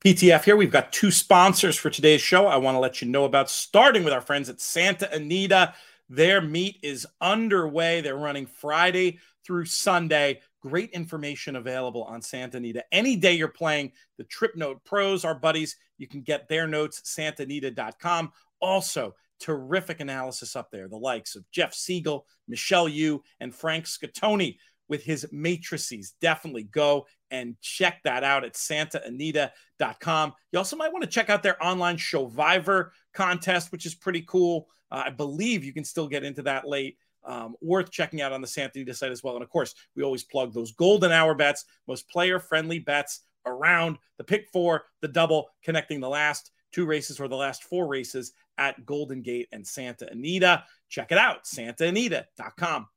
PTF here. We've got two sponsors for today's show. I want to let you know about starting with our friends at Santa Anita. Their meet is underway. They're running Friday through Sunday. Great information available on Santa Anita. Any day you're playing the Trip Note Pros, our buddies, you can get their notes, santaanita.com. Also, terrific analysis up there. The likes of Jeff Siegel, Michelle Yu, and Frank Scatoni with his matrices. Definitely go and check that out at santaanita.com. You also might want to check out their online Showvivor contest, which is pretty cool. Uh, I believe you can still get into that late. Um, worth checking out on the Santa Anita site as well. And of course, we always plug those golden hour bets, most player friendly bets around the pick four, the double, connecting the last two races or the last four races at Golden Gate and Santa Anita. Check it out, santaanita.com.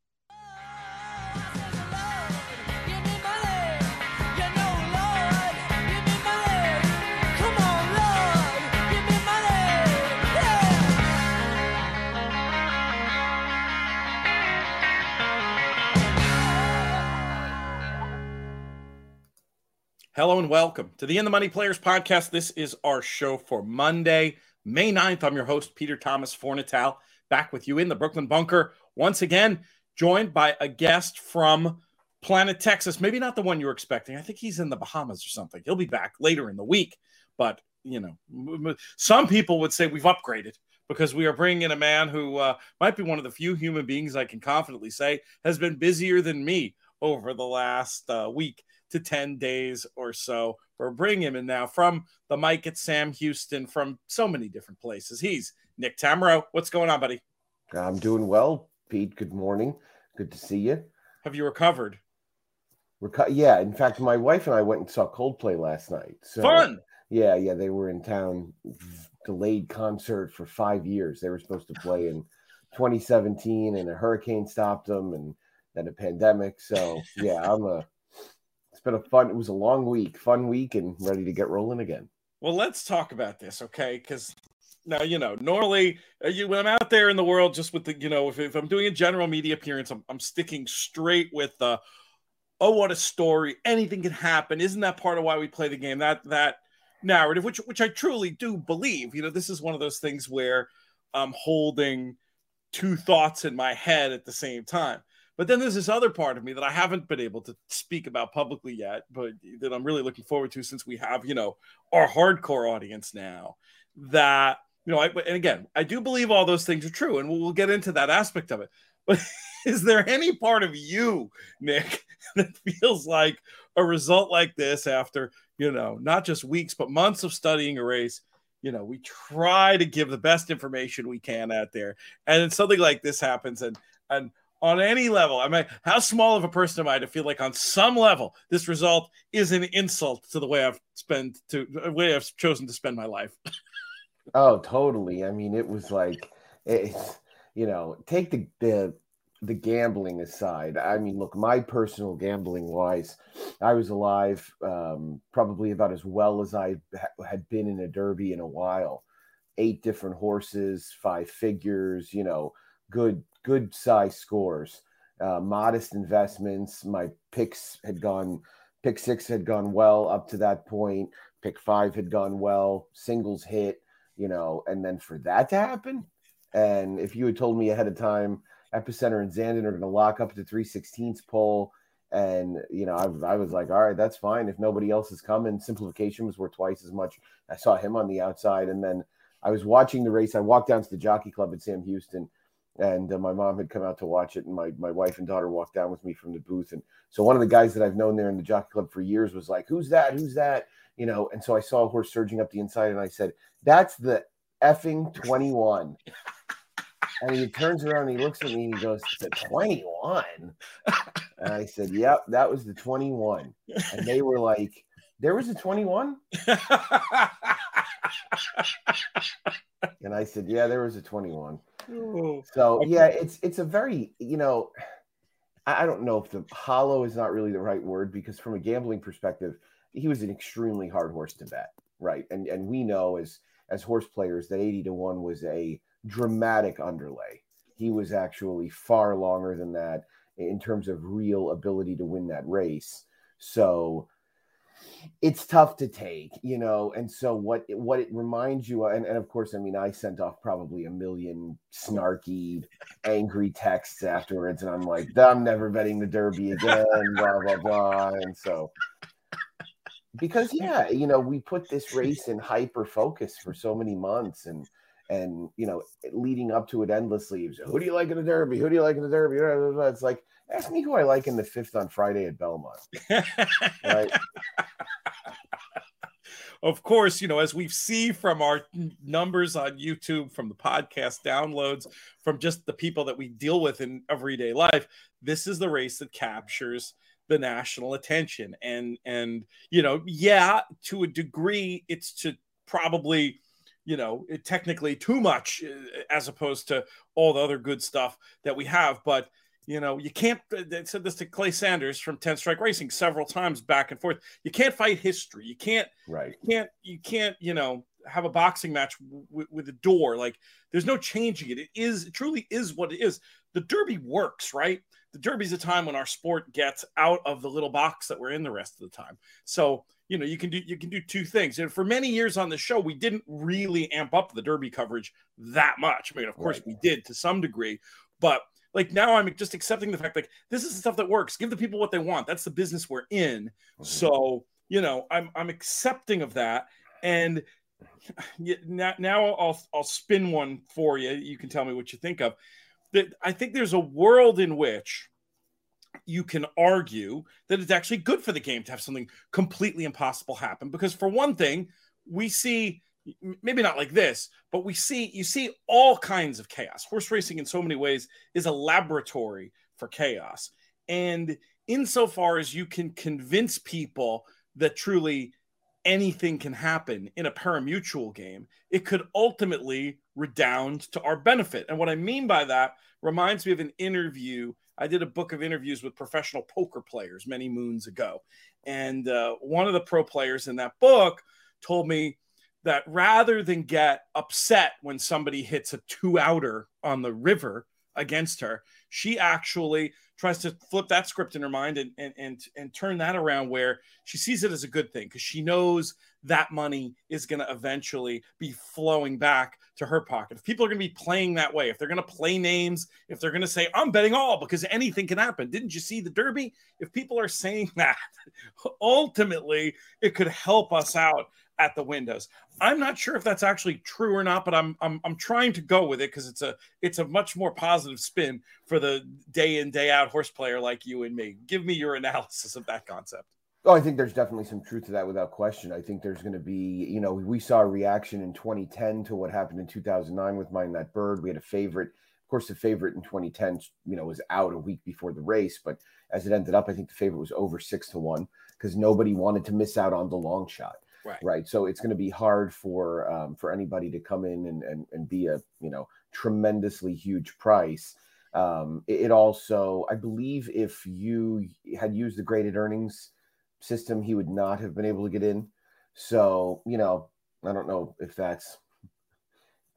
Hello and welcome to the In the Money Players podcast. This is our show for Monday, May 9th. I'm your host, Peter Thomas Fornatale, back with you in the Brooklyn Bunker once again, joined by a guest from Planet Texas. Maybe not the one you were expecting. I think he's in the Bahamas or something. He'll be back later in the week. But, you know, some people would say we've upgraded because we are bringing in a man who uh, might be one of the few human beings I can confidently say has been busier than me over the last uh, week to 10 days or so. We're bringing him in now from the mic at Sam Houston from so many different places. He's Nick Tammaro. What's going on, buddy? I'm doing well, Pete. Good morning. Good to see you. Have you recovered? Reco- yeah. In fact, my wife and I went and saw Coldplay last night. So, Fun. Yeah, yeah. They were in town, delayed concert for five years. They were supposed to play in 2017, and a hurricane stopped them, and then a pandemic. So, yeah, I'm a been a fun. It was a long week, fun week, and ready to get rolling again. Well, let's talk about this, okay? Because now you know normally uh, you, when I'm out there in the world, just with the you know if, if I'm doing a general media appearance, I'm, I'm sticking straight with the oh what a story, anything can happen. Isn't that part of why we play the game? That that narrative, which which I truly do believe. You know, this is one of those things where I'm holding two thoughts in my head at the same time. But then there's this other part of me that I haven't been able to speak about publicly yet, but that I'm really looking forward to since we have, you know, our hardcore audience now. That, you know, I, and again, I do believe all those things are true, and we'll, we'll get into that aspect of it. But is there any part of you, Nick, that feels like a result like this after, you know, not just weeks, but months of studying a race? you know we try to give the best information we can out there and then something like this happens and and on any level. I mean, how small of a person am I to feel like on some level this result is an insult to the way I've spent to the way I've chosen to spend my life. oh, totally. I mean, it was like it's you know, take the the the gambling aside. I mean, look, my personal gambling wise, I was alive um, probably about as well as I ha- had been in a derby in a while. Eight different horses, five figures, you know, good good size scores, uh, modest investments. My picks had gone, pick six had gone well up to that point. Pick five had gone well. Singles hit, you know, and then for that to happen, and if you had told me ahead of time, Epicenter and Zandon are going to lock up the 316th pole. And, you know, I, I was like, all right, that's fine. If nobody else is coming, simplification was worth twice as much. I saw him on the outside. And then I was watching the race. I walked down to the jockey club at Sam Houston and uh, my mom had come out to watch it and my, my wife and daughter walked down with me from the booth and so one of the guys that i've known there in the jockey club for years was like who's that? Who's that? You know and so i saw a horse surging up the inside and i said that's the effing 21 and he turns around and he looks at me and he goes the 21 and i said yep that was the 21 and they were like there was a 21 and i said yeah there was a 21 so yeah, it's it's a very you know, I, I don't know if the hollow is not really the right word because from a gambling perspective, he was an extremely hard horse to bet, right? And and we know as as horse players that eighty to one was a dramatic underlay. He was actually far longer than that in terms of real ability to win that race. So it's tough to take, you know. And so what what it reminds you of, and, and of course, I mean, I sent off probably a million snarky, angry texts afterwards, and I'm like, I'm never betting the Derby again, blah blah blah. And so because yeah, you know, we put this race in hyper focus for so many months and and you know, leading up to it endlessly. Who do you like in the Derby? Who do you like in the Derby? It's like ask me who I like in the fifth on Friday at Belmont. right? Of course, you know, as we see from our numbers on YouTube, from the podcast downloads, from just the people that we deal with in everyday life, this is the race that captures the national attention. And and you know, yeah, to a degree, it's to probably you know, technically too much uh, as opposed to all the other good stuff that we have. But you know, you can't. Uh, they said this to Clay Sanders from Ten Strike Racing several times back and forth. You can't fight history. You can't. Right. You can't. You can't. You know, have a boxing match w- with a door. Like, there's no changing it. It is. It truly is what it is. The Derby works, right? The Derby's a time when our sport gets out of the little box that we're in the rest of the time. So you know, you can do you can do two things. And for many years on the show, we didn't really amp up the Derby coverage that much. I mean, of course, right. we did to some degree, but like now I'm just accepting the fact like this is the stuff that works. Give the people what they want. That's the business we're in. Mm-hmm. So you know I'm I'm accepting of that. And now now I'll I'll spin one for you. You can tell me what you think of. That I think there's a world in which you can argue that it's actually good for the game to have something completely impossible happen because for one thing we see maybe not like this, but we see you see all kinds of chaos. Horse racing, in so many ways, is a laboratory for chaos. And insofar as you can convince people that truly anything can happen in a parimutuel game, it could ultimately redound to our benefit. And what I mean by that reminds me of an interview. I did a book of interviews with professional poker players many moons ago. And uh, one of the pro players in that book told me that rather than get upset when somebody hits a two outer on the river against her, she actually tries to flip that script in her mind and and and, and turn that around where she sees it as a good thing because she knows that money is going to eventually be flowing back to her pocket. If people are going to be playing that way, if they're going to play names, if they're going to say, I'm betting all because anything can happen. Didn't you see the Derby? If people are saying that, ultimately, it could help us out at the windows. I'm not sure if that's actually true or not, but I'm I'm I'm trying to go with it because it's a it's a much more positive spin for the day in day out horse player like you and me. Give me your analysis of that concept. Oh, I think there's definitely some truth to that without question. I think there's going to be, you know, we saw a reaction in 2010 to what happened in 2009 with Mine That Bird. We had a favorite. Of course, the favorite in 2010, you know, was out a week before the race, but as it ended up, I think the favorite was over six to one because nobody wanted to miss out on the long shot. Right. right. So it's going to be hard for um, for anybody to come in and, and and be a you know tremendously huge price. Um, it, it also, I believe, if you had used the graded earnings system, he would not have been able to get in. So you know, I don't know if that's.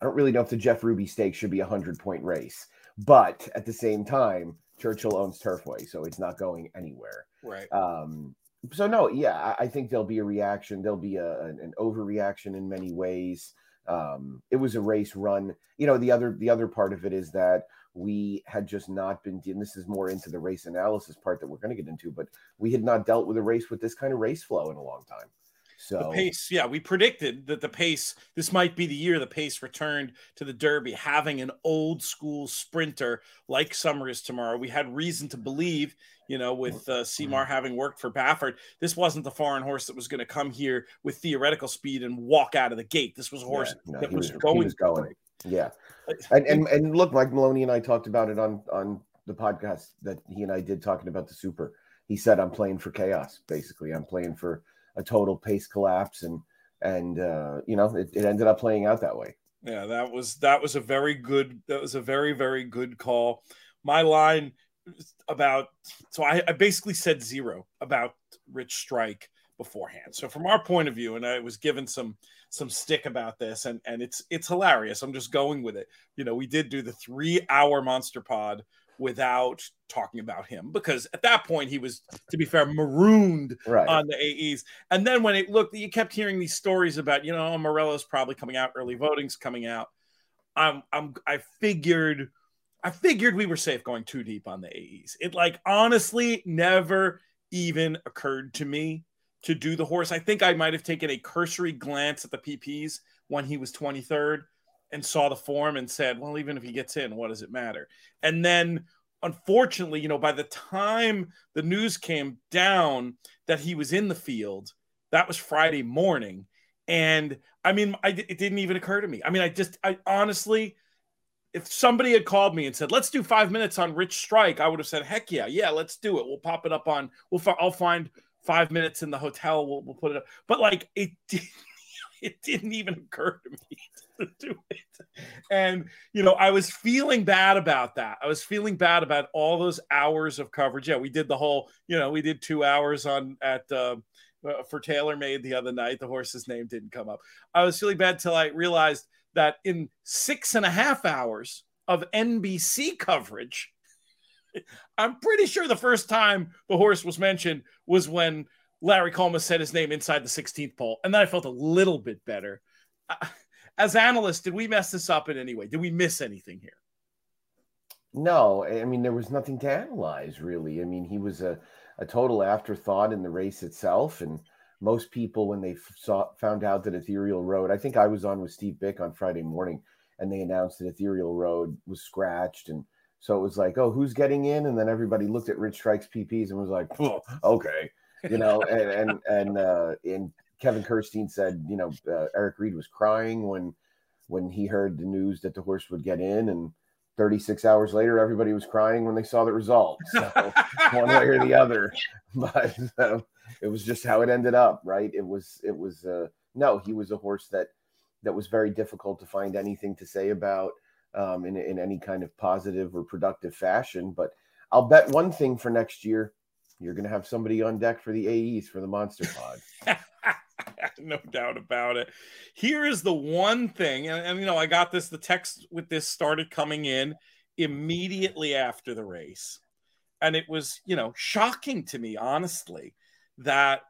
I don't really know if the Jeff Ruby stake should be a hundred point race, but at the same time, Churchill owns Turfway, so it's not going anywhere. Right. Um, so no, yeah, I, I, think there'll be a reaction. There'll be a, an, an overreaction in many ways. Um, it was a race run. You know, the other the other part of it is that we had just not been. And this is more into the race analysis part that we're going to get into, but we had not dealt with a race with this kind of race flow in a long time. So the pace, yeah, we predicted that the pace. This might be the year the pace returned to the Derby, having an old school sprinter like Summer is tomorrow. We had reason to believe, you know, with uh, Seemar having worked for Baffert, this wasn't the foreign horse that was going to come here with theoretical speed and walk out of the gate. This was a horse yeah, no, that was, was, going. Was going. Yeah, and, and and look, Mike Maloney and I talked about it on on the podcast that he and I did talking about the Super. He said, "I'm playing for chaos. Basically, I'm playing for." a total pace collapse and and uh, you know it, it ended up playing out that way. Yeah, that was that was a very good that was a very very good call. My line about so I, I basically said zero about Rich Strike beforehand. So from our point of view, and I was given some some stick about this, and and it's it's hilarious. I'm just going with it. You know, we did do the three hour monster pod without talking about him because at that point he was, to be fair, marooned right. on the AEs. And then when it looked, you kept hearing these stories about, you know, Morello's probably coming out, early voting's coming out. I'm, I'm, I figured, I figured we were safe going too deep on the AEs. It like honestly never even occurred to me to do the horse. I think I might have taken a cursory glance at the PPs when he was 23rd and saw the form and said, well, even if he gets in, what does it matter? And then unfortunately, you know, by the time the news came down that he was in the field, that was Friday morning. And I mean, I, it didn't even occur to me. I mean, I just, I honestly, if somebody had called me and said, let's do five minutes on Rich Strike, I would have said, heck yeah, yeah, let's do it. We'll pop it up on, we'll, I'll find five minutes in the hotel. We'll, we'll put it up. But like, it, it didn't even occur to me to do it. And, you know, I was feeling bad about that. I was feeling bad about all those hours of coverage. Yeah, we did the whole, you know, we did two hours on at, uh, uh, for TaylorMade the other night. The horse's name didn't come up. I was feeling bad till I realized that in six and a half hours of NBC coverage, I'm pretty sure the first time the horse was mentioned was when Larry Collmus said his name inside the 16th pole. And then I felt a little bit better. Uh, as analysts, did we mess this up in any way? Did we miss anything here? No, I mean, there was nothing to analyze, really. I mean, he was a, a total afterthought in the race itself. And most people, when they saw, found out that Ethereal Road, I think I was on with Steve Byk on Friday morning, and they announced that Ethereal Road was scratched. And so it was like, oh, who's getting in? And then everybody looked at Rich Strike's PPs and was like, oh, okay you know, and and and uh, and Kevin Kerstein said, you know, uh, Eric Reed was crying when when he heard the news that the horse would get in, and 36 hours later, everybody was crying when they saw the result. So one way or the other, but uh, it was just how it ended up, right? It was it was uh, no, he was a horse that that was very difficult to find anything to say about um, in in any kind of positive or productive fashion. But I'll bet one thing for next year you're going to have somebody on deck for the AEs for the Monster Pod. no doubt about it. Here is the one thing, and, and, you know, I got this. The text with this started coming in immediately after the race, and it was, you know, shocking to me, honestly, that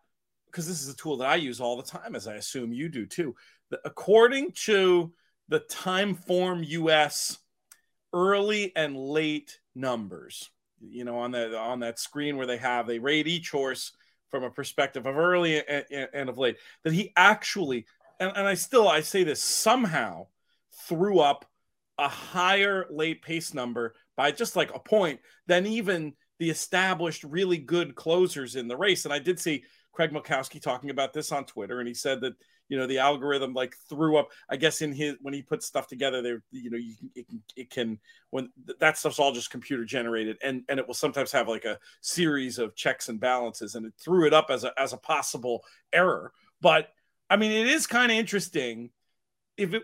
because this is a tool that I use all the time, as I assume you do too. According to the Timeform US early and late numbers you know, on that on that screen where they have they rate each horse from a perspective of early and, and of late. That he actually, and, and I still I say this somehow threw up a higher late pace number by just like a point than even the established really good closers in the race. And I did see Craig Milkowski talking about this on Twitter, and he said that you know the algorithm like threw up i guess in his when he puts stuff together there you know you can it, can it can when that stuff's all just computer generated and and it will sometimes have like a series of checks and balances and it threw it up as a as a possible error but i mean it is kind of interesting if it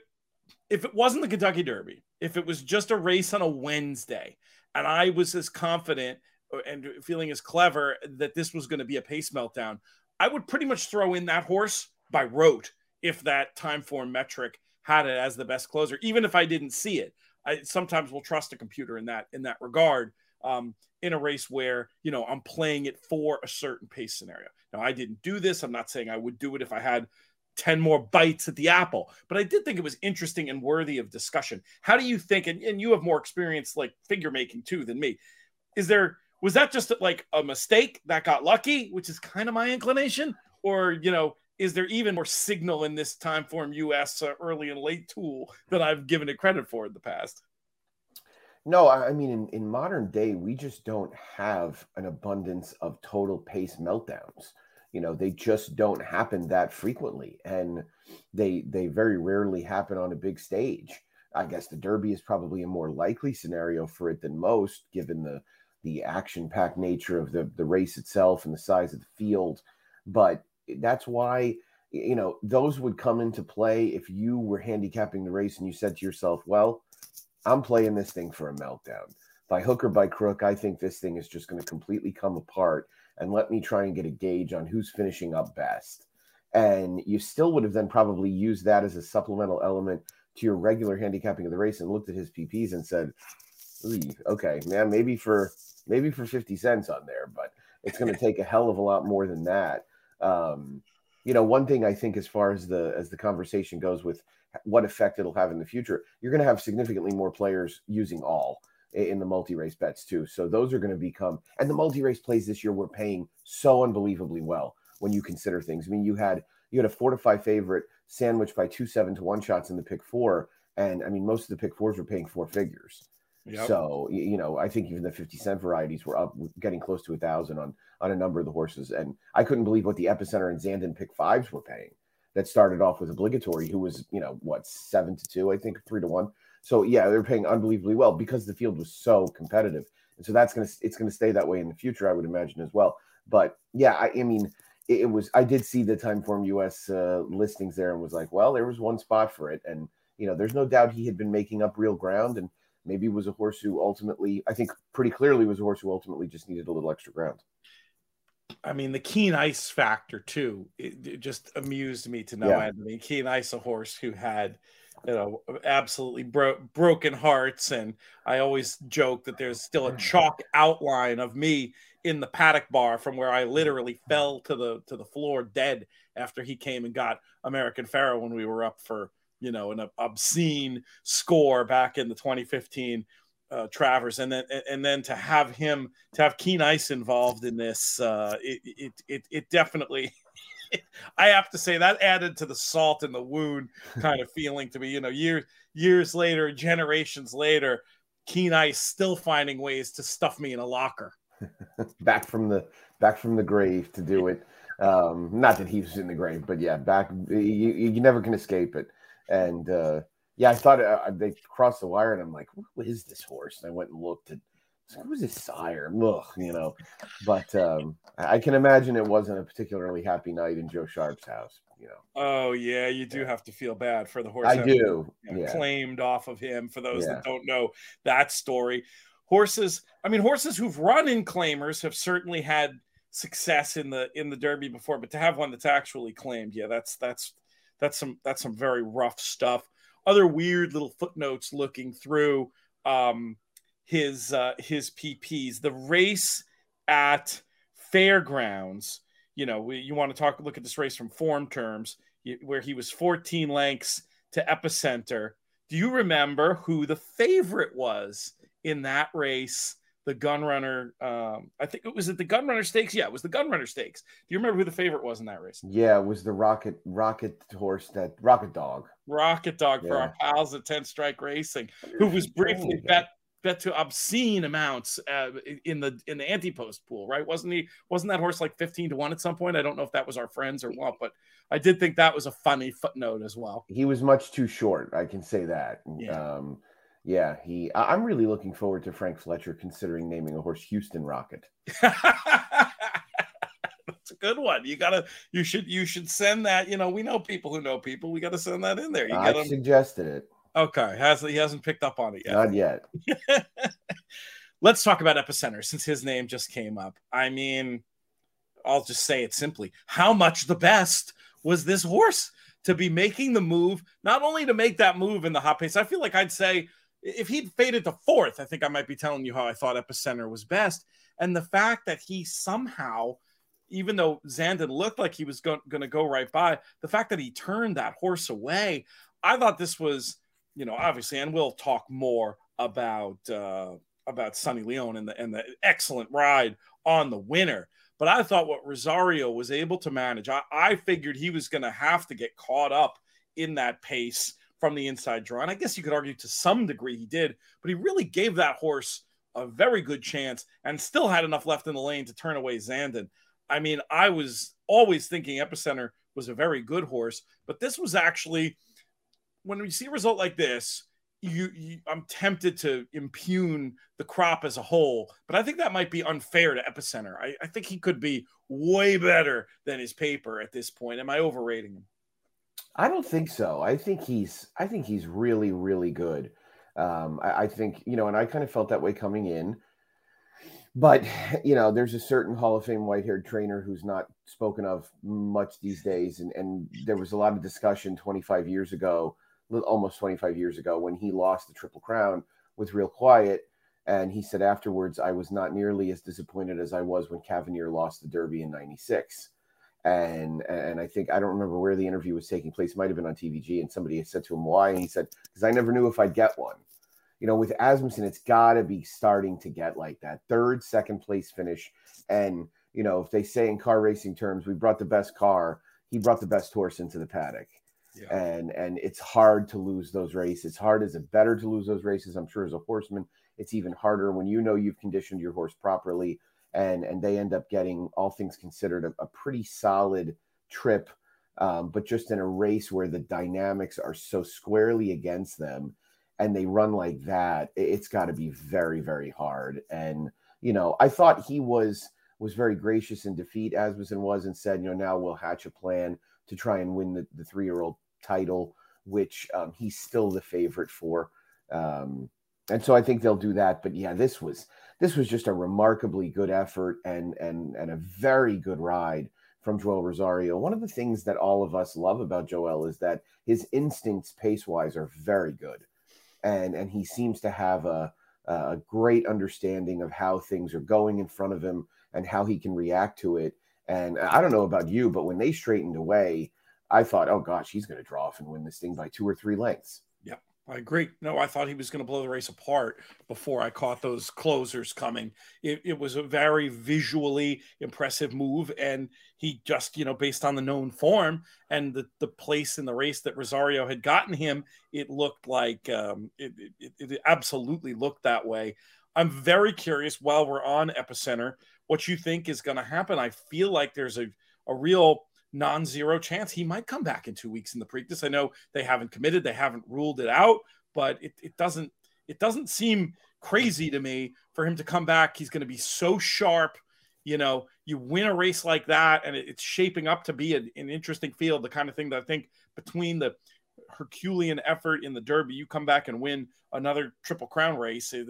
if it wasn't the kentucky derby if it was just a race on a wednesday and i was as confident and feeling as clever that this was going to be a pace meltdown i would pretty much throw in that horse by rote if that time form metric had it as the best closer, even if I didn't see it. I sometimes will trust a computer in that in that regard. Um, in a race where you know I'm playing it for a certain pace scenario. Now I didn't do this. I'm not saying I would do it if I had 10 more bites at the apple, but I did think it was interesting and worthy of discussion. How do you think, and, and you have more experience like figure making too than me. Is there was that just like a mistake that got lucky, which is kind of my inclination, or you know, is there even more signal in this Timeform US uh, early and late tool that I've given it credit for in the past? No, I mean, in, in modern day, we just don't have an abundance of total pace meltdowns. You know, they just don't happen that frequently, and they they very rarely happen on a big stage. I guess the Derby is probably a more likely scenario for it than most, given the the action packed nature of the the race itself and the size of the field. But that's why you know those would come into play if you were handicapping the race and you said to yourself, "Well, I'm playing this thing for a meltdown." By hook or by crook, I think this thing is just going to completely come apart. And let me try and get a gauge on who's finishing up best. And you still would have then probably used that as a supplemental element to your regular handicapping of the race and looked at his PPs and said, okay, man, maybe for maybe for 50 cents on there, but it's going to take a hell of a lot more than that. Um, you know, one thing I think as far as the as the conversation goes with what effect it'll have in the future, you're going to have significantly more players using all in the multi-race bets too. So those are going to become and the multi-race plays this year were paying so unbelievably well when you consider things. I mean, you had you had a four to five favorite sandwiched by two seven to one shots in the pick four, and I mean most of the pick fours were paying four figures. Yep. So you know, I think even the fifty cent varieties were up, getting close to a thousand on on a number of the horses, and I couldn't believe what the epicenter and Zandon pick fives were paying. That started off with obligatory, who was you know what seven to two, I think three to one. So yeah, they're paying unbelievably well because the field was so competitive, and so that's gonna it's gonna stay that way in the future, I would imagine as well. But yeah, I, I mean, it, it, was I did see the Timeform US uh, listings there and was like, well, there was one spot for it, and you know, there's no doubt he had been making up real ground, and maybe was a horse who ultimately, I think, pretty clearly was a horse who ultimately just needed a little extra ground. I mean, the keen ice factor too. It, it just amused me to know yeah. mean, keen ice, a horse who had you know absolutely bro- broken hearts and i always joke that there's still a mm. chalk outline of me in the paddock bar from where i literally mm. fell to the to the floor dead after he came and got american pharoah when we were up for you know an obscene score back in the 2015 uh, Travers, and then and then to have him to have Keen Ice involved in this, uh, it, it it it definitely I have to say that added to the salt in the wound kind of feeling to me. You know, years years later, generations later, Keen Ice still finding ways to stuff me in a locker. back from the back from the grave to do it. Um, not that he was in the grave, but yeah, back. You, you never can escape it. And uh, yeah, I thought uh, they crossed the wire, and I'm like, "What is this horse?" And I went and looked, and who was his sire? Ugh, you know. But um, I can imagine it wasn't a particularly happy night in Joe Sharp's house. You know. Oh yeah, you do yeah. have to feel bad for the horse. I do. You know, yeah. Claimed off of him. For those yeah. that don't know that story, horses. I mean, horses who've run in claimers have certainly had success in the in the Derby before, but to have one that's actually claimed, yeah, that's that's that's some that's some very rough stuff. Other weird little footnotes looking through. Um, his uh, his PPs. The race at Fairgrounds, you know, we, you want to talk look at this race from form terms, where he was 14 lengths to Epicenter. Do you remember who the favorite was in that race? The Gunrunner, um, I think it was at the Gunrunner Stakes. Yeah, it was the Gunrunner Stakes. Do you remember who the favorite was in that race? Yeah, it was the Rocket Rocket horse that Rocket Dog. Rocket Dog yeah. for our pals at Ten Strike Racing, who was briefly bet bet to obscene amounts uh, in the in the anti-post pool, right? Wasn't he? Wasn't that horse like fifteen to one at some point? I don't know if that was our friends or what, but I did think that was a funny footnote as well. He was much too short. I can say that. Yeah. Um, yeah, he. I'm really looking forward to Frank Fletcher considering naming a horse Houston Rocket. That's a good one. You gotta, you should, you should send that. You know, we know people who know people. We got to send that in there. You I suggested it. Okay, has he hasn't picked up on it yet? Not yet. Let's talk about Epicenter since his name just came up. I mean, I'll just say it simply: How much the best was this horse to be making the move? Not only to make that move in the hot pace. I feel like I'd say if he'd faded to fourth, I think I might be telling you how I thought Epicenter was best. And the fact that he somehow even though Zandon looked like he was going to go right by, the fact that he turned that horse away, I thought this was you know, obviously, and we'll talk more about uh, about Sonny Leon and the and the excellent ride on the winner. But I thought what Rosario was able to manage, I, I figured he was going to have to get caught up in that pace from the inside draw. And I guess you could argue to some degree he did, but he really gave that horse a very good chance and still had enough left in the lane to turn away Zandon. I mean, I was always thinking Epicenter was a very good horse, but this was actually – when we see a result like this, you, you, I'm tempted to impugn the crop as a whole, but I think that might be unfair to Epicenter. I, I think he could be way better than his paper at this point. Am I overrating him? I don't think so. I think he's I think he's really really good. Um, I, I think you know, and I kind of felt that way coming in. But you know, there's a certain Hall of Fame white-haired trainer who's not spoken of much these days, and and there was a lot of discussion 25 years ago almost 25 years ago when he lost the Triple Crown with Real Quiet. And he said afterwards, I was not nearly as disappointed as I was when Cavonnier lost the Derby in 96. And and I think I don't remember where the interview was taking place. It might have been on TVG, and somebody had said to him why, and he said because I never knew if I'd get one. You know, with Asmussen, it's got to be starting to get like that third, second place finish, and you know if they say in car racing terms, we brought the best car, he brought the best horse into the paddock. Yeah. And and it's hard to lose those races. It's hard as a bettor to lose those races. I'm sure as a horseman, it's even harder when you know you've conditioned your horse properly and and they end up getting all things considered a, a pretty solid trip um, but just in a race where the dynamics are so squarely against them and they run like that it's got to be very very hard and you know i thought he was was very gracious in defeat asmussen was and said you know now we'll hatch a plan to try and win the, the three year old title which um, he's still the favorite for um, and so I think they'll do that. But yeah, this was this was just a remarkably good effort and and and a very good ride from Joel Rosario. One of the things that all of us love about Joel is that his instincts pace wise are very good, and and he seems to have a a great understanding of how things are going in front of him and how he can react to it. And I don't know about you, but when they straightened away, I thought, oh gosh, he's going to draw off and win this thing by two or three lengths. I agree. No, I thought he was going to blow the race apart before I caught those closers coming. It, it, was a very visually impressive move, and he just, you know, based on the known form and the, the place in the race that Rosario had gotten him, it looked like um, it, it, it absolutely looked that way. I'm very curious while we're on Epicenter, what you think is going to happen. I feel like there's a, a real non-zero chance he might come back in two weeks in the Preakness. I know they haven't committed, they haven't ruled it out, but it, it doesn't it doesn't seem crazy to me for him to come back. He's going to be so sharp. You know, you win a race like that, and it's shaping up to be an, an interesting field. The kind of thing that I think between the Herculean effort in the Derby, you come back and win another Triple Crown race. Eh,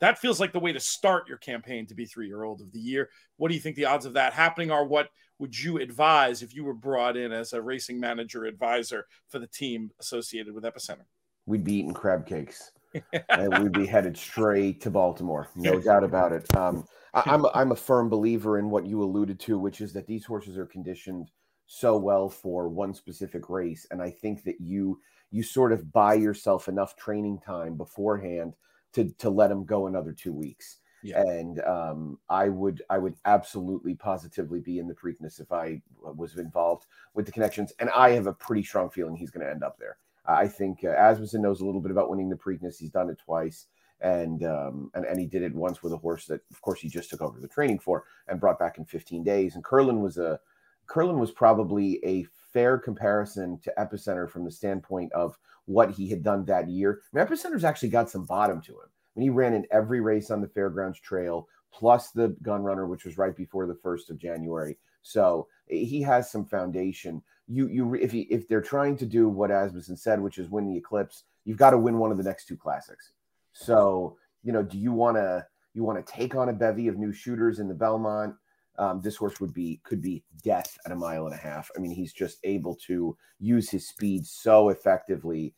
that feels like the way to start your campaign to be three year old of the year. What do you think the odds of that happening are? What would you advise if you were brought in as a racing manager advisor for the team associated with Epicenter? We'd be eating crab cakes. and we'd be headed straight to Baltimore, no doubt about it. Um, I, am a, I'm a firm believer in what you alluded to, which is that these horses are conditioned so well for one specific race, and I think that you you sort of buy yourself enough training time beforehand to to let them go another two weeks. Yeah. And um, I would I would absolutely positively be in the Preakness if I was involved with the connections. And I have a pretty strong feeling he's going to end up there. I think uh, Asmussen knows a little bit about winning the Preakness. He's done it twice. And, um, and and he did it once with a horse that, of course, he just took over the training for and brought back in 15 days. And Curlin was a Curlin was probably a fair comparison to Epicenter from the standpoint of what he had done that year. I mean, Epicenter's actually got some bottom to him mean, he ran in every race on the Fairgrounds Trail, plus the Gun Runner, which was right before the first of January. So he has some foundation. You you if he, if they're trying to do what Asmussen said, which is win the Eclipse, you've got to win one of the next two classics. So you know, do you want to you want to take on a bevy of new shooters in the Belmont? Um, this horse would be could be death at a mile and a half. I mean, he's just able to use his speed so effectively.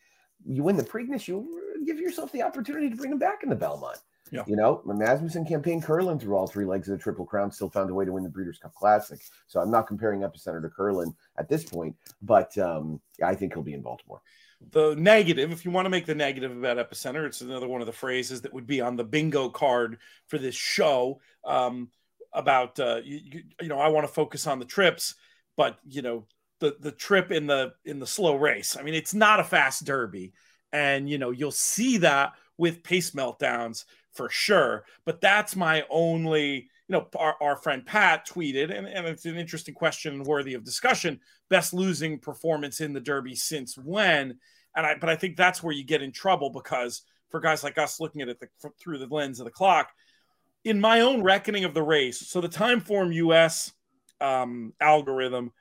You win the Preakness, you give yourself the opportunity to bring him back in the Belmont. Yeah. You know, Asmussen campaign Curlin through all three legs of the Triple Crown still found a way to win the Breeders' Cup Classic. So I'm not comparing Epicenter to Curlin at this point, but um, I think he'll be in Baltimore. The negative, if you want to make the negative about Epicenter, it's another one of the phrases that would be on the bingo card for this show um, about, uh, you, you, you know, I want to focus on the trips, but, you know, the, the trip in the in the slow race. I mean, it's not a fast derby and, you know, you'll see that with pace meltdowns for sure. But that's my only, you know, our, our friend Pat tweeted, and, and it's an interesting question and worthy of discussion best losing performance in the Derby since when? And I, but I think that's where you get in trouble because for guys like us looking at it the, through the lens of the clock, in my own reckoning of the race, so the time form US um, algorithm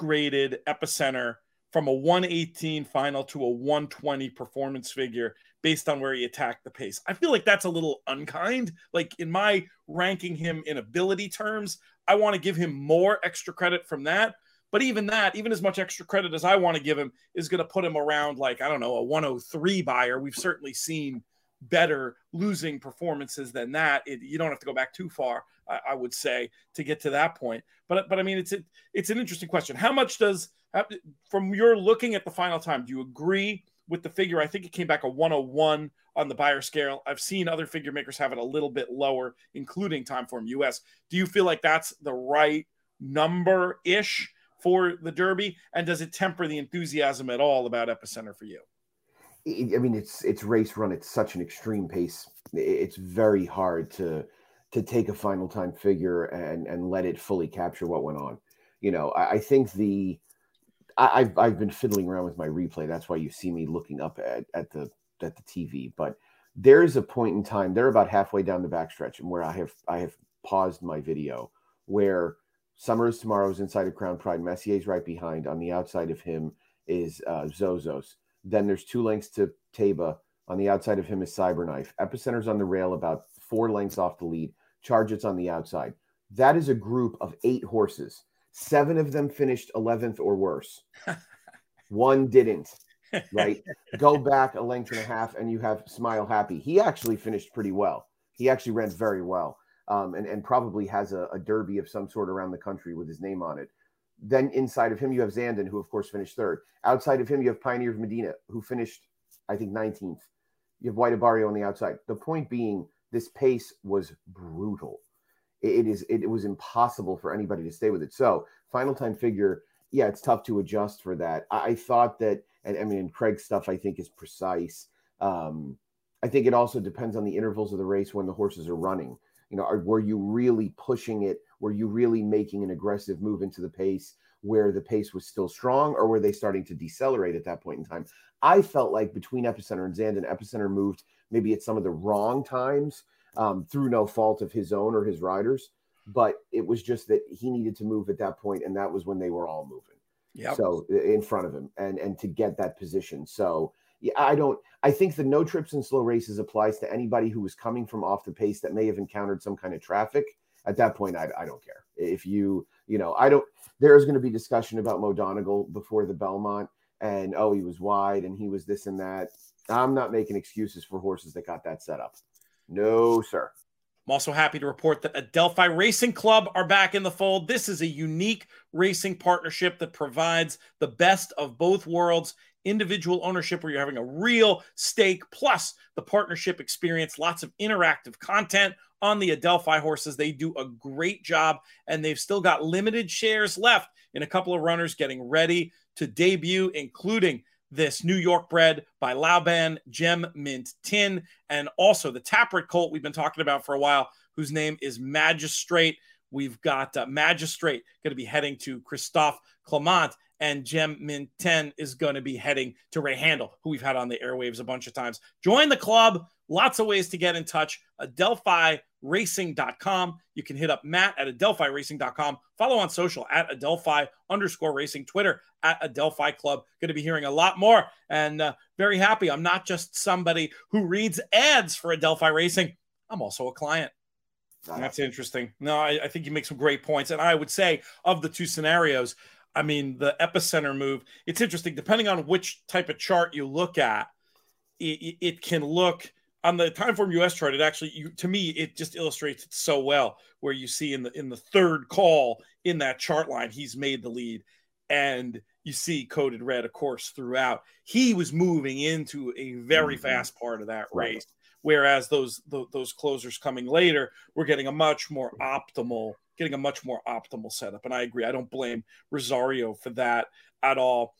upgraded Epicenter from a 118 final to a 120 performance figure based on where he attacked the pace. I feel like that's a little unkind. Like in my ranking him in ability terms, I want to give him more extra credit from that. But even that, even as much extra credit as I want to give him, is going to put him around like, I don't know, a 103 Beyer. We've certainly seen better losing performances than that. It, you don't have to go back too far, I, I, would say, to get to that point. But but I mean, it's a, it's an interesting question. How much does from your looking at the final time? Do you agree with the figure? I think it came back a 101 on the Beyer scale. I've seen other figure makers have it a little bit lower, including Timeform US. Do you feel like that's the right number ish for the Derby? And does it temper the enthusiasm at all about Epicenter for you? I mean, it's it's race run at such an extreme pace. It's very hard to to take a final time figure and and let it fully capture what went on. You know, I, I think the I, have I've been fiddling around with my replay. That's why you see me looking up at, at the at the TV. But there is a point in time. They're about halfway down the backstretch, and where I have I have paused my video where Summer is Tomorrow's inside of Crown Pride. Messier's right behind. On the outside of him is uh, Zozos. Then there's two lengths to Taiba. On the outside of him is Cyberknife. Epicenter's on the rail about four lengths off the lead. Charge on the outside. That is a group of eight horses. Seven of them finished 11th or worse. One didn't, right? Go back a length and a half and you have Smile Happy. He actually finished pretty well. He actually ran very well um, and, and probably has a, a derby of some sort around the country with his name on it. Then inside of him, you have Zandon, who of course finished third. Outside of him, you have Pioneer of Medina, who finished, I think, 19th. You have White Abarrio on the outside. The point being, this pace was brutal. It, is it, was impossible for anybody to stay with it. So final time figure, yeah, it's tough to adjust for that. I, thought that, and I mean, Craig's stuff I think is precise. Um, I think it also depends on the intervals of the race when the horses are running. You know, are, were you really pushing it? Were you really making an aggressive move into the pace where the pace was still strong, or were they starting to decelerate at that point in time? I felt like between Epicenter and Zandon, Epicenter moved maybe at some of the wrong times um, through no fault of his own or his riders, but it was just that he needed to move at that point, and that was when they were all moving. Yeah. So in front of him, and and to get that position. So yeah, I don't. I think the no trips and slow races applies to anybody who was coming from off the pace that may have encountered some kind of traffic. At that point, I, I don't care if you you know I don't. There is going to be discussion about Mo Donegal before the Belmont, and oh he was wide and he was this and that. I'm not making excuses for horses that got that set up. No, sir. I'm also happy to report that Adelphi Racing Club are back in the fold. This is a unique racing partnership that provides the best of both worlds individual ownership where you're having a real stake, plus the partnership experience, lots of interactive content on the Adelphi horses. They do a great job, and they've still got limited shares left in a couple of runners getting ready to debut, including this New York bred by Laoban Gem Mint Tin, and also the Tapwrit colt we've been talking about for a while, whose name is Magistrate. We've got uh, Magistrate going to be heading to Christophe Clement, and Gem Mint 10 is going to be heading to Ray Handal, who we've had on the airwaves a bunch of times. Join the club. Lots of ways to get in touch. AdelphiRacing.com. You can hit up Matt at AdelphiRacing.com. Follow on social at Adelphi underscore racing, Twitter at Adelphi Club. Going to be hearing a lot more and uh, very happy. I'm not just somebody who reads ads for Adelphi Racing, I'm also a client. That's interesting. No, I, I think you make some great points. And I would say, of the two scenarios, I mean, the epicenter move, it's interesting. Depending on which type of chart you look at, it, it can look on the Timeform US chart, it actually, you, to me, it just illustrates it so well. Where you see in the in the third call in that chart line, he's made the lead, and you see coded red, of course, throughout. He was moving into a very mm-hmm. fast part of that race, whereas those, those those closers coming later, we're getting a much more optimal, getting a much more optimal setup. And I agree. I don't blame Rosario for that at all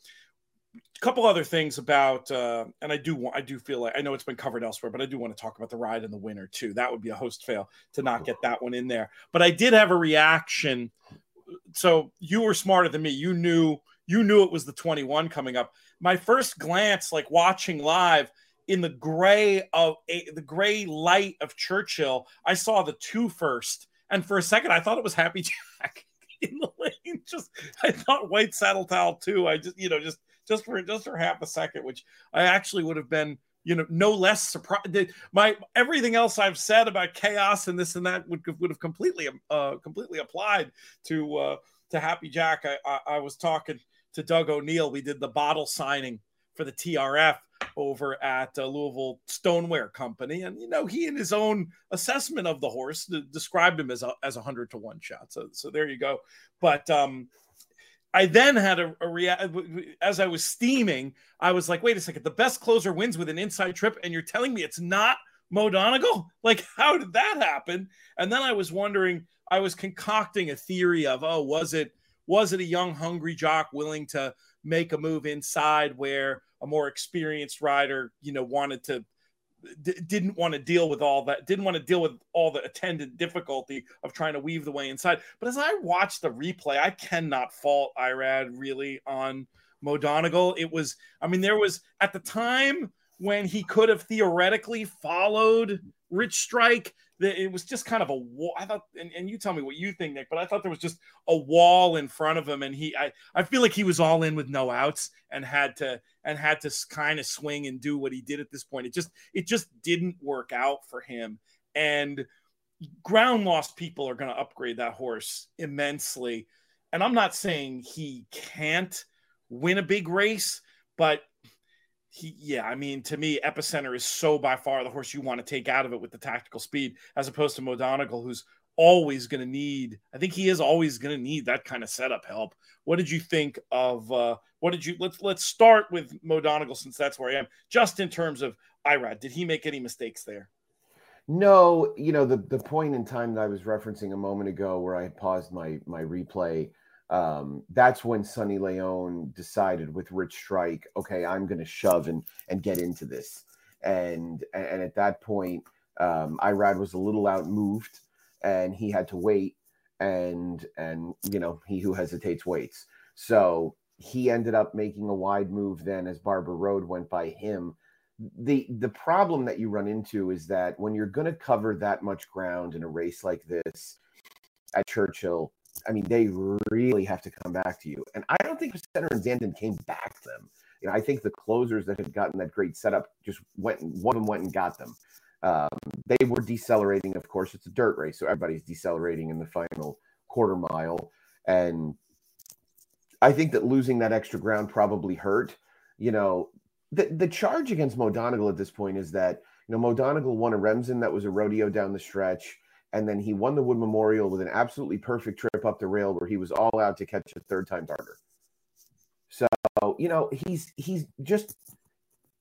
a couple other things about uh, and i do want i do feel like i know it's been covered elsewhere but i do want to talk about the ride and the winner too. That would be a host fail to not get that one in there. But i did have a reaction. So you were smarter than me. You knew you knew it was the 21 coming up. My first glance like watching live in the gray of a, the gray light of churchill i saw the two first. And for a second i thought it was happy jack in the lane. Just i thought white saddle towel too. I just you know just just for just for half a second, which I actually would have been you know no less surprised my everything else i've said about chaos and this and that would would have completely uh completely applied to uh to happy jack i i, I was talking to doug o'neill we did the bottle signing for the trf over at uh, Louisville Stoneware Company, and you know he in his own assessment of the horse described him as a as a hundred to one shot. So so there you go. But um, I then had a, a as I was steaming, I was like, wait a second, the best closer wins with an inside trip, and you're telling me it's not Mo Donegal? Like, how did that happen? And then I was wondering, I was concocting a theory of, oh, was it was it a young, hungry jock willing to make a move inside where a more experienced rider, you know, wanted to d- didn't want to deal with all that, didn't want to deal with all the attendant difficulty of trying to weave the way inside. But as I watched the replay, I cannot fault Irad really on Mo Donegal. It was, I mean, there was at the time when he could have theoretically followed Rich Strike it was just kind of a wall. I thought, and, and you tell me what you think, Nick, but I thought there was just a wall in front of him, and he, I, I feel like he was all in with no outs and had to and had to kind of swing and do what he did at this point. It just, it just didn't work out for him, and ground lost people are going to upgrade that horse immensely. And I'm not saying he can't win a big race, but he, yeah, I mean, to me, Epicenter is so by far the horse you want to take out of it with the tactical speed, as opposed to Mo Donegal, who's always going to need. I think he is always going to need that kind of setup help. What did you think of? Uh, what did you? Let's let's start with Mo Donegal since that's where I am. Just in terms of Irad, did he make any mistakes there? No, you know the the point in time that I was referencing a moment ago, where I paused my my replay um, that's when Sonny Leon decided with Rich Strike, okay, I'm going to shove and and get into this. And and at that point, um, Irad was a little outmoved, and he had to wait. And and you know, he who hesitates waits. So he ended up making a wide move then as Barber Road went by him. The the problem that you run into is that when you're going to cover that much ground in a race like this at Churchill, I mean, they really have to come back to you. And I don't think Center and Zandon came back them. You know, I think the closers that had gotten that great setup just went and one of them went and got them. Um, they were decelerating, of course. It's a dirt race, so everybody's decelerating in the final quarter mile. And I think that losing that extra ground probably hurt. You know, the the charge against Mo at this point is that you know Mo won a Remsen that was a rodeo down the stretch and then he won the Wood Memorial with an absolutely perfect trip up the rail where he was all out to catch a third time target. So you know he's he's just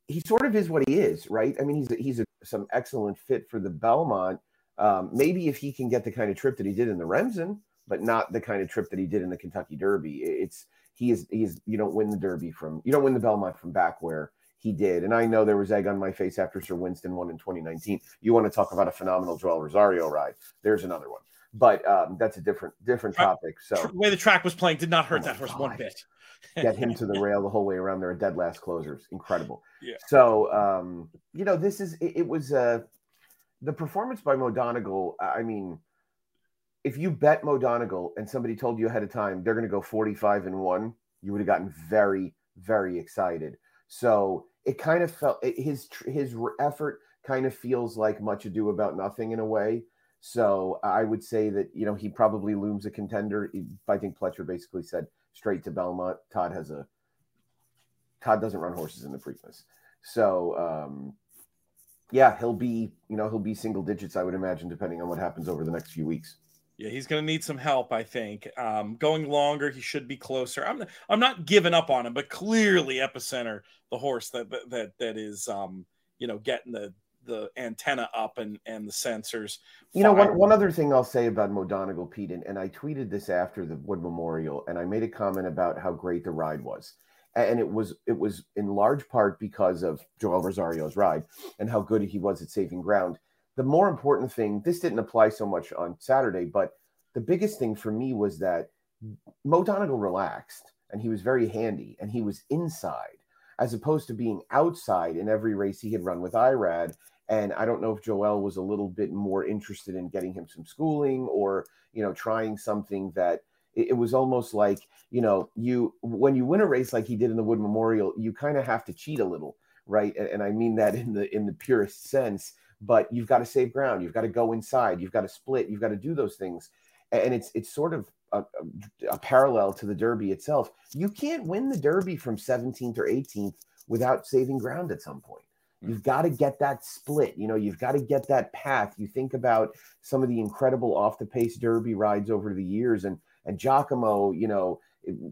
he sort of is what he is, right? I mean he's a, he's a, some excellent fit for the Belmont. Um, maybe if he can get the kind of trip that he did in the Remsen, but not the kind of trip that he did in the Kentucky Derby. It's he is he is you don't win the Derby from you don't win the Belmont from back where he did. And I know there was egg on my face after Sir Winston won in 2019. You want to talk about a phenomenal Joel Rosario ride? There's another one, but um, that's a different different topic. So the way the track was playing did not hurt oh that horse one bit. Get him to the rail the whole way around. There are dead last closers, incredible. Yeah. So um, you know, this is it, it was uh, the performance by Mo Donegal. I mean. If you bet Mo Donegal and somebody told you ahead of time they're going to go 45 and one, you would have gotten very, very excited. So it kind of felt his his effort kind of feels like much ado about nothing in a way. So I would say that you know he probably looms a contender. I think Pletcher basically said straight to Belmont. Todd has a Todd doesn't run horses in the Preakness, so um, yeah, he'll be you know he'll be single digits. I would imagine, depending on what happens over the next few weeks. Yeah, he's going to need some help. I think um, going longer, he should be closer. I'm I'm not giving up on him, but clearly Epicenter, the horse that that that is um, you know getting the the antenna up and and the sensors. You know, one, one other thing I'll say about Mo Donegal, Pete, and, and I tweeted this after the Wood Memorial, and I made a comment about how great the ride was, and it was it was in large part because of Joel Rosario's ride and how good he was at saving ground the more important thing, this didn't apply so much on Saturday, but the biggest thing for me was that Mo Donegal relaxed and he was very handy and he was inside as opposed to being outside in every race he had run with Irad. And I don't know if Joel was a little bit more interested in getting him some schooling or, you know, trying something that it, was almost like, you know, you when you win a race like he did in the Wood Memorial, you kind of have to cheat a little, right? And, and I mean that in the in the purest sense but you've got to save ground. You've got to go inside. You've got to split. You've got to do those things. And it's it's sort of a, a, parallel to the Derby itself. You can't win the Derby from 17th or 18th without saving ground at some point. Mm. You've got to get that split. You know, you've got to get that path. You think about some of the incredible off the pace derby rides over the years, and and Giacomo, you know,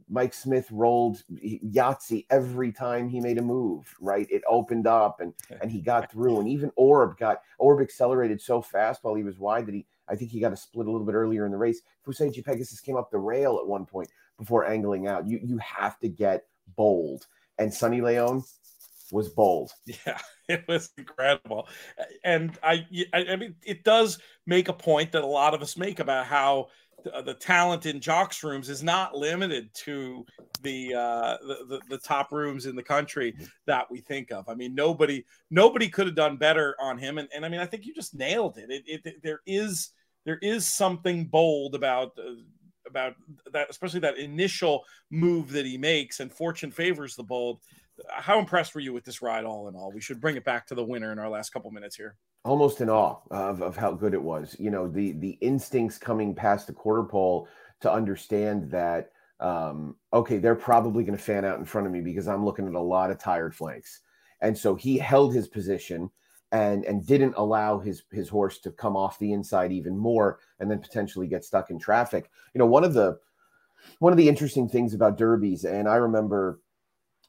Mike Smith rolled Yahtzee every time he made a move, right? It opened up and and he got through. And even Orb got Orb accelerated so fast while he was wide that he I think he got a split a little bit earlier in the race. Fusaichi Pegasus came up the rail at one point before angling out. You you have to get bold. And Sonny Leon was bold. Yeah, it was incredible. And I, I mean, it does make a point that a lot of us make about how the, the talent in jocks rooms is not limited to the, uh, the, the the top rooms in the country mm-hmm. that we think of. I mean, nobody nobody could have done better on him. And, and I mean, I think you just nailed it. It, it there is there is something bold about. Uh, about that, especially that initial move that he makes, and fortune favors the bold how impressed were you with this ride all in all we should bring it back to the winner in our last couple minutes here almost in awe of, of how good it was. You know the the instincts coming past the quarter pole to understand that um, okay they're probably going to fan out in front of me because i'm looking at a lot of tired flanks. And so he held his position and and didn't allow his his horse to come off the inside even more and then potentially get stuck in traffic. You know one of the one of the interesting things about derbies and i remember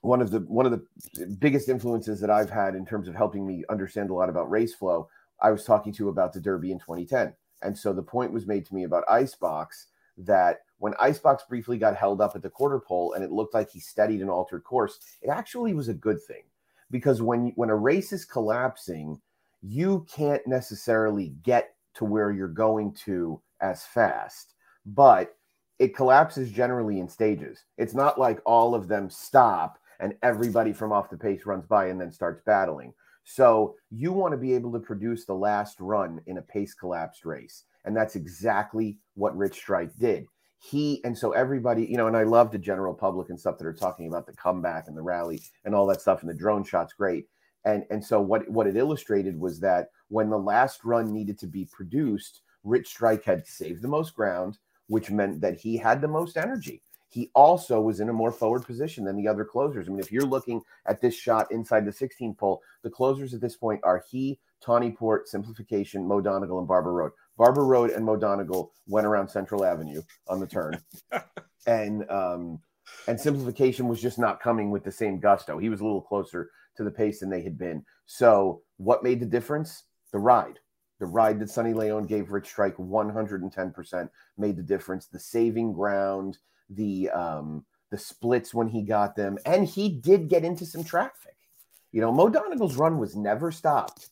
one of the one of the biggest influences that I've had in terms of helping me understand a lot about race flow. I was talking to about the Derby in 2010, and so the point was made to me about Icebox that when Icebox briefly got held up at the quarter pole and it looked like he steadied an altered course, it actually was a good thing because when when a race is collapsing, you can't necessarily get to where you're going to as fast, but it collapses generally in stages. It's not like all of them stop and everybody from off the pace runs by and then starts battling. So you want to be able to produce the last run in a pace collapsed race. And that's exactly what Rich Strike did. He and so everybody, you know, and I love the general public and stuff that are talking about the comeback and the rally and all that stuff. And the drone shot's great. And and so what what it illustrated was that when the last run needed to be produced, Rich Strike had saved the most ground, which meant that he had the most energy he also was in a more forward position than the other closers. I mean, if you're looking at this shot inside the 16 pole, the closers at this point are he, Tawny Port, Simplification, Mo Donegal, and Barber Road. Barber Road and Mo Donegal went around Central Avenue on the turn, and um, and Simplification was just not coming with the same gusto. He was a little closer to the pace than they had been. So, what made the difference? The ride. The ride that Sonny Leon gave Rich Strike 110% made the difference. The saving ground, the um, the splits when he got them, and he did get into some traffic. You know, Mo Donegal's run was never stopped.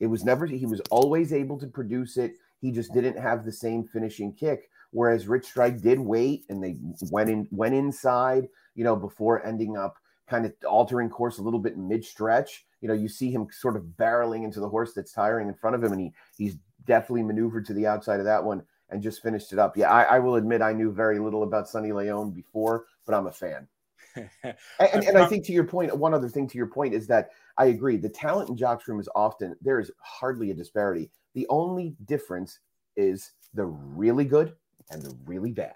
It was never. He was always able to produce it. He just didn't have the same finishing kick. Whereas Rich Strike did wait, and they went in went inside. You know, before ending up kind of altering course a little bit mid stretch. You know, you see him sort of barreling into the horse that's tiring in front of him, and he he's definitely maneuvered to the outside of that one and just finished it up. Yeah, I, I will admit I knew very little about Sonny Leon before, but I'm a fan. and, and, and, I think to your point, one other thing to your point is that I agree. The talent in Jock's room is often there is hardly a disparity. The only difference is the really good and the really bad.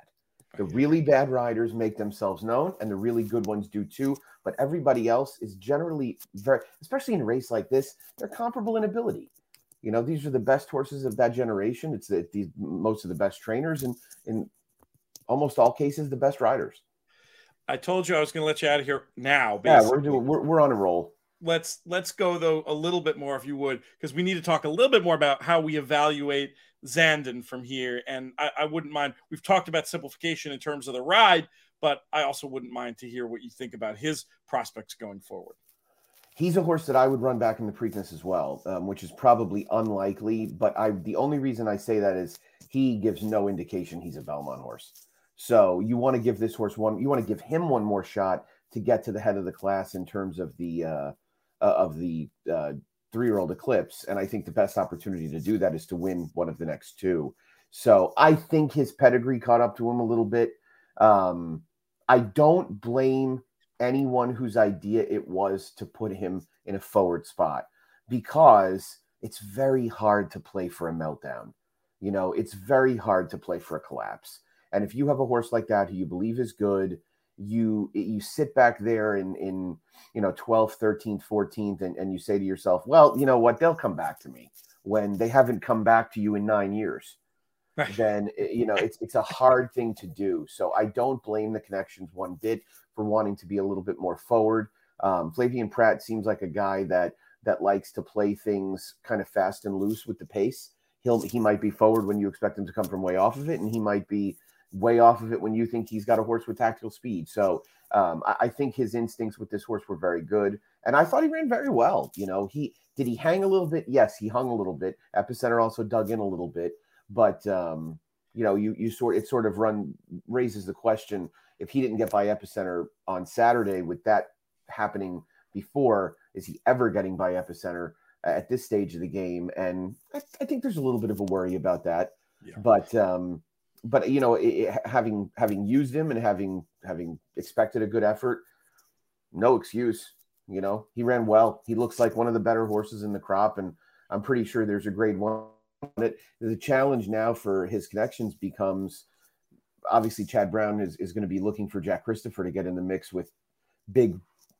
The really bad riders make themselves known, and the really good ones do too. But everybody else is generally very, especially in a race like this, they're comparable in ability. You know, these are the best horses of that generation. It's the, the most of the best trainers, and in almost all cases, the best riders. I told you I was going to let you out of here now. Basically. Yeah, we're doing we're, we're on a roll. Let's let's go though a little bit more, if you would, because we need to talk a little bit more about how we evaluate Zandon from here. And I, I wouldn't mind. We've talked about simplification in terms of the ride, but I also wouldn't mind to hear what you think about his prospects going forward. He's a horse that I would run back in the Preakness as well, um, which is probably unlikely. But I, the only reason I say that is he gives no indication he's a Belmont horse. So you want to give this horse one, you want to give him one more shot to get to the head of the class in terms of the uh, uh, of the uh, three year old Eclipse. And I think the best opportunity to do that is to win one of the next two. So I think his pedigree caught up to him a little bit. Um, I don't blame anyone whose idea it was to put him in a forward spot because it's very hard to play for a meltdown. You know, it's very hard to play for a collapse. And if you have a horse like that who you believe is good, you you sit back there in in you know 12th 13th 14th and, and you say to yourself well you know what they'll come back to me when they haven't come back to you in nine years right. then eh, you know it's it's a hard thing to do so i don't blame the connections one bit for wanting to be a little bit more forward um, flavien prat seems like a guy that that likes to play things kind of fast and loose with the pace he'll he might be forward when you expect him to come from way off of it and he might be way off of it when you think he's got a horse with tactical speed. So um, I, I, think his instincts with this horse were very good, and I thought he ran very well. You know, he did he hang a little bit? Yes, he hung a little bit. Epicenter also dug in a little bit, but um, you know, you you sort it sort of run raises the question if he didn't get by Epicenter on Saturday with that happening before, is he ever getting by Epicenter at this stage of the game? And I, I think there's a little bit of a worry about that. Yeah. But um, but you know, it, having having used him and having having expected a good effort, no excuse. You know, he ran well. He looks like one of the better horses in the crop, and I'm pretty sure there's a grade one. It the challenge now for his connections becomes obviously Chad Brown is, is going to be looking for Jack Christopher to get in the mix with big,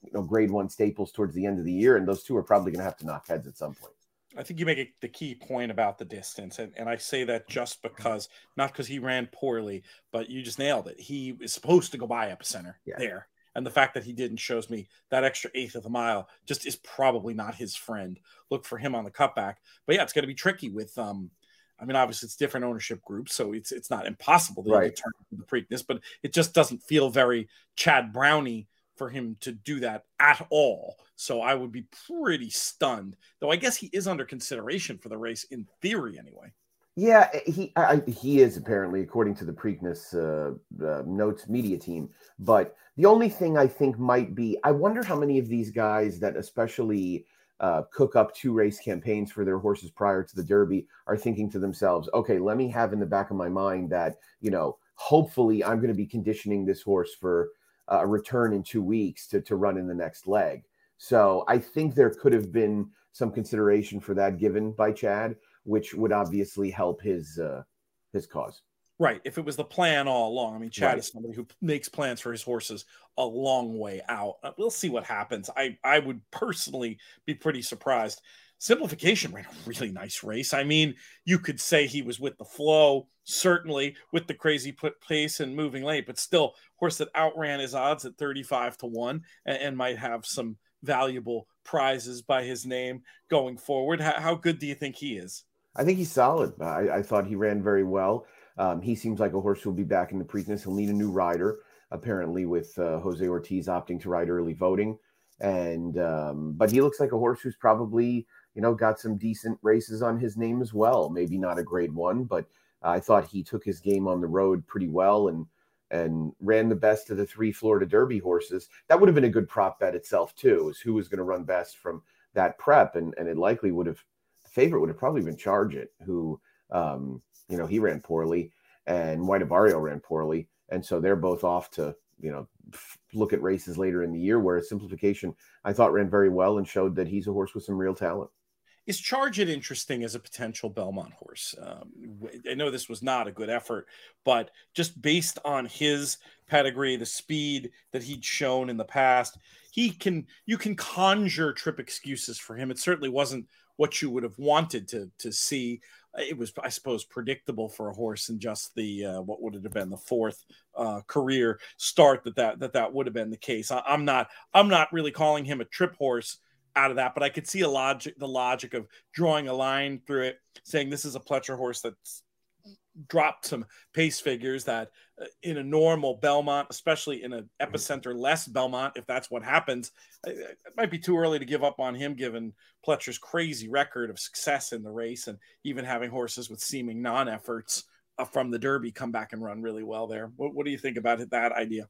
you know, grade one staples towards the end of the year, and those two are probably going to have to knock heads at some point. I think you make a, the key point about the distance, and, and I say that just because not because he ran poorly, but you just nailed it. He is supposed to go by epicenter yeah. there, and the fact that he didn't shows me that extra eighth of a mile just is probably not his friend. Look for him on the cutback, but yeah, it's going to be tricky with um. I mean, obviously, it's different ownership groups, so it's it's not impossible to right. turn the Preakness, but it just doesn't feel very Chad Brownie for him to do that at all. So I would be pretty stunned. Though I guess he is under consideration for the race in theory, anyway. Yeah, eh, he I, he is apparently, according to the Preakness uh, uh, notes media team. But the only thing I think might be, I wonder how many of these guys that especially uh, cook up two race campaigns for their horses prior to the Derby are thinking to themselves, okay, let me have in the back of my mind that you know, hopefully, I'm going to be conditioning this horse for a return in two weeks to, to run in the next leg. So I think there could have been some consideration for that given by Chad, which would obviously help his uh, his cause. Right. If it was the plan all along, I mean, Chad right. is somebody who makes plans for his horses a long way out. Uh, we'll see what happens. I I would personally be pretty surprised Simplification ran a really nice race. I mean, you could say he was with the flow, certainly with the crazy pace and moving late, but still, horse that outran his odds at 35 to 1 and, and might have some valuable prizes by his name going forward. How, how, good do you think he is? I think he's solid. I, I thought he ran very well. Um, he seems like a horse who'll be back in the Preakness. He'll need a new rider, apparently, with uh, Jose Ortiz opting to ride early voting. And um, but he looks like a horse who's probably you know, got some decent races on his name as well. Maybe not a grade one, but I thought he took his game on the road pretty well and and ran the best of the three Florida Derby horses. That would have been a good prop bet itself too, is who was going to run best from that prep, and and it likely would have favorite would have probably been Charge It, who um, you know he ran poorly, and White Abarrio ran poorly, and so they're both off to you know look at races later in the year. Whereas Simplification, I thought ran very well and showed that he's a horse with some real talent is Charge It interesting as a potential Belmont horse? Um, I know this was not a good effort, but just based on his pedigree, the speed that he'd shown in the past, he can you can conjure trip excuses for him. It certainly wasn't what you would have wanted to to see. It was, I suppose, predictable for a horse in just the uh, what would it have been the fourth uh, career start that that that that would have been the case. I, I'm not I'm not really calling him a trip horse out of that, but I could see a logic, the logic of drawing a line through it, saying this is a Pletcher horse that's dropped some pace figures that uh, in a normal Belmont, especially in an epicenter less Belmont, if that's what happens, it might be too early to give up on him given Pletcher's crazy record of success in the race and even having horses with seeming non efforts uh, from the Derby come back and run really well there. What, what do you think about that idea?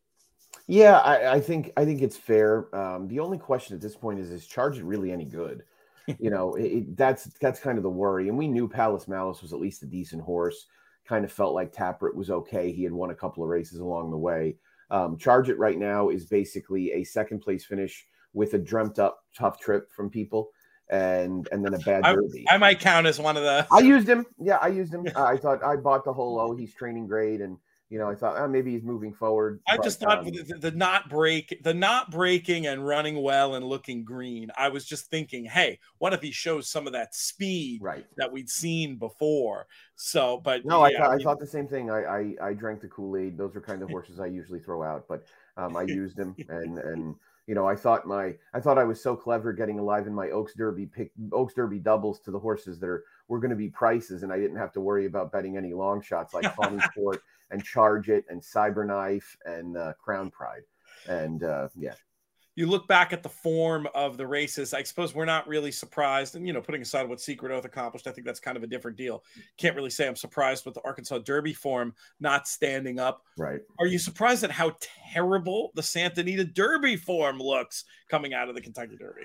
Yeah, I, I, think I think it's fair. Um, the only question at this point is: Is Charge It really any good? you know, it, it, that's that's kind of the worry. And we knew Palace Malice was at least a decent horse. Kind of felt like Tapwrit was okay. He had won a couple of races along the way. Um, Charge It right now is basically a second place finish with a dreamt up tough trip from people and and then a bad derby. I, I might count as one of the. I used him. Yeah, I used him. I thought I bought the whole. Oh, he's training great, and You know, I thought oh, maybe he's moving forward. I but, just thought um, the, the, not break, the not breaking and running well and looking green. I was just thinking, hey, what if he shows some of that speed right. that we'd seen before? So, but no, yeah, I, thought, I, I thought the same thing. I, I, I drank the Kool Aid. Those are kind of horses I usually throw out, but um, I used them and and you know, I thought my I thought I was so clever getting alive in my Oaks Derby pick Oaks Derby doubles to the horses that are were going to be prices, and I didn't have to worry about betting any long shots like Tawny Sport and Charge It and Cyberknife and uh, Crown Pride, and uh, yeah, you look back at the form of the races, I suppose we're not really surprised. And, you know, putting aside what Secret Oath accomplished, I think that's kind of a different deal. Can't really say I'm surprised with the Arkansas Derby form not standing up. Right. Are you surprised at how terrible the Santa Anita Derby form looks coming out of the Kentucky Derby?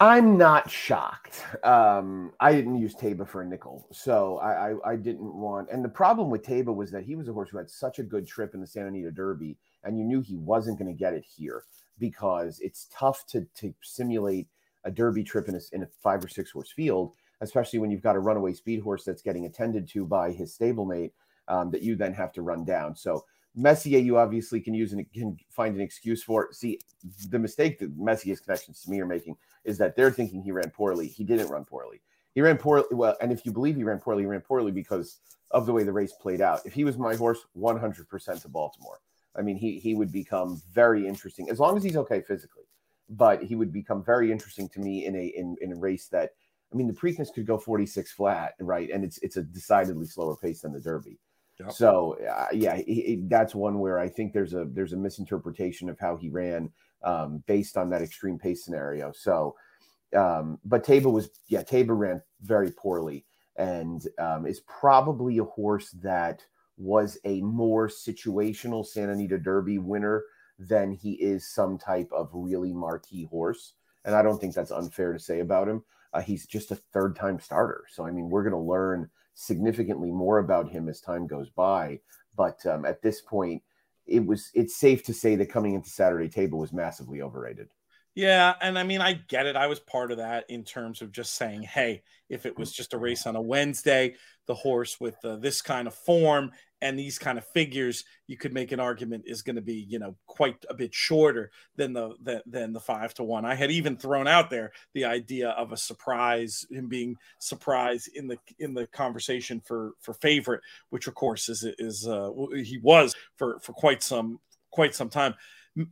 I'm not shocked. Um, I didn't use Taiba for a nickel, so I, I, I didn't want. And the problem with Taiba was that he was a horse who had such a good trip in the Santa Anita Derby, and you knew he wasn't going to get it here because it's tough to to simulate a Derby trip in a, in a five or six horse field, especially when you've got a runaway speed horse that's getting attended to by his stablemate um, that you then have to run down. So Messier, you obviously can use and can find an excuse for. See, the mistake that Messier's connections to me are making is that they're thinking he ran poorly. He didn't run poorly. He ran poorly. Well, and if you believe he ran poorly, he ran poorly because of the way the race played out. If he was my horse, 100% to Baltimore. I mean, he he would become very interesting as long as he's okay physically. But he would become very interesting to me in a in, in a race that I mean, the Preakness could go 46 flat, right? And it's it's a decidedly slower pace than the Derby. Yep. So uh, yeah, he, he, that's one where I think there's a there's a misinterpretation of how he ran um, based on that extreme pace scenario. So, um, but Taiba was yeah, Taiba ran very poorly and um, is probably a horse that was a more situational Santa Anita Derby winner than he is some type of really marquee horse. And I don't think that's unfair to say about him. Uh, he's just a third time starter. So, I mean, we're going to learn significantly more about him as time goes by. But um, at this point, it was it's safe to say that coming into Saturday Taiba was massively overrated. Yeah, and I mean, I get it. I was part of that in terms of just saying, hey, if it was just a race on a Wednesday, the horse with uh, this kind of form and these kind of figures, you could make an argument is going to be, you know, quite a bit shorter than the than, than the five to one. I had even thrown out there the idea of a surprise, him being surprised in the in the conversation for for favorite, which of course is is uh, he was for for quite some quite some time.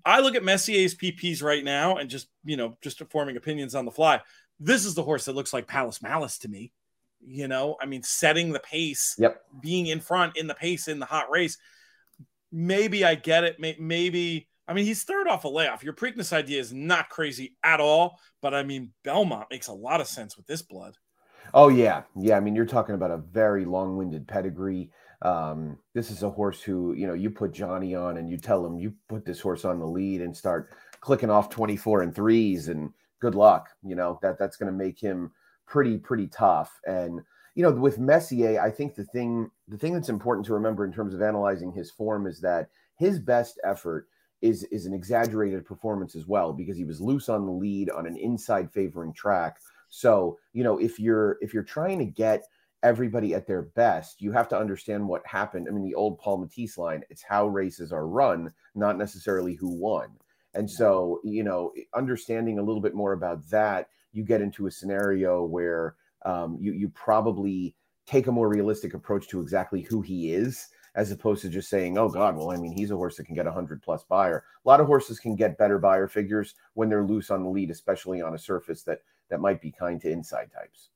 I look at Messier's PPs right now and just, you know, just forming opinions on the fly. This is the horse that looks like Palace Malice to me. You know, I mean, setting the pace, yep. being in front in the pace in the hot race. Maybe I get it. Maybe, I mean, he's third off a layoff. Your Preakness idea is not crazy at all, but I mean, Belmont makes a lot of sense with this blood. Oh, yeah. Yeah. I mean, you're talking about a very long winded pedigree. Um, this is a horse who, you know, you put Johnny on and you tell him you put this horse on the lead and start clicking off 24 and threes and good luck. You know, that that's going to make him pretty, pretty tough. And, you know, with Messier, I think the thing, the thing that's important to remember in terms of analyzing his form is that his best effort is is an exaggerated performance as well because he was loose on the lead on an inside favoring track. So, you know, if you're if you're trying to get everybody at their best, you have to understand what happened. I mean, the old Paul Matisse line, it's how races are run, not necessarily who won. And so, you know, understanding a little bit more about that, you get into a scenario where um, you you probably take a more realistic approach to exactly who he is, as opposed to just saying, "Oh God, well, I mean, he's a horse that can get a hundred plus Beyer. A lot of horses can get better Beyer figures when they're loose on the lead, especially on a surface that that might be kind to inside types.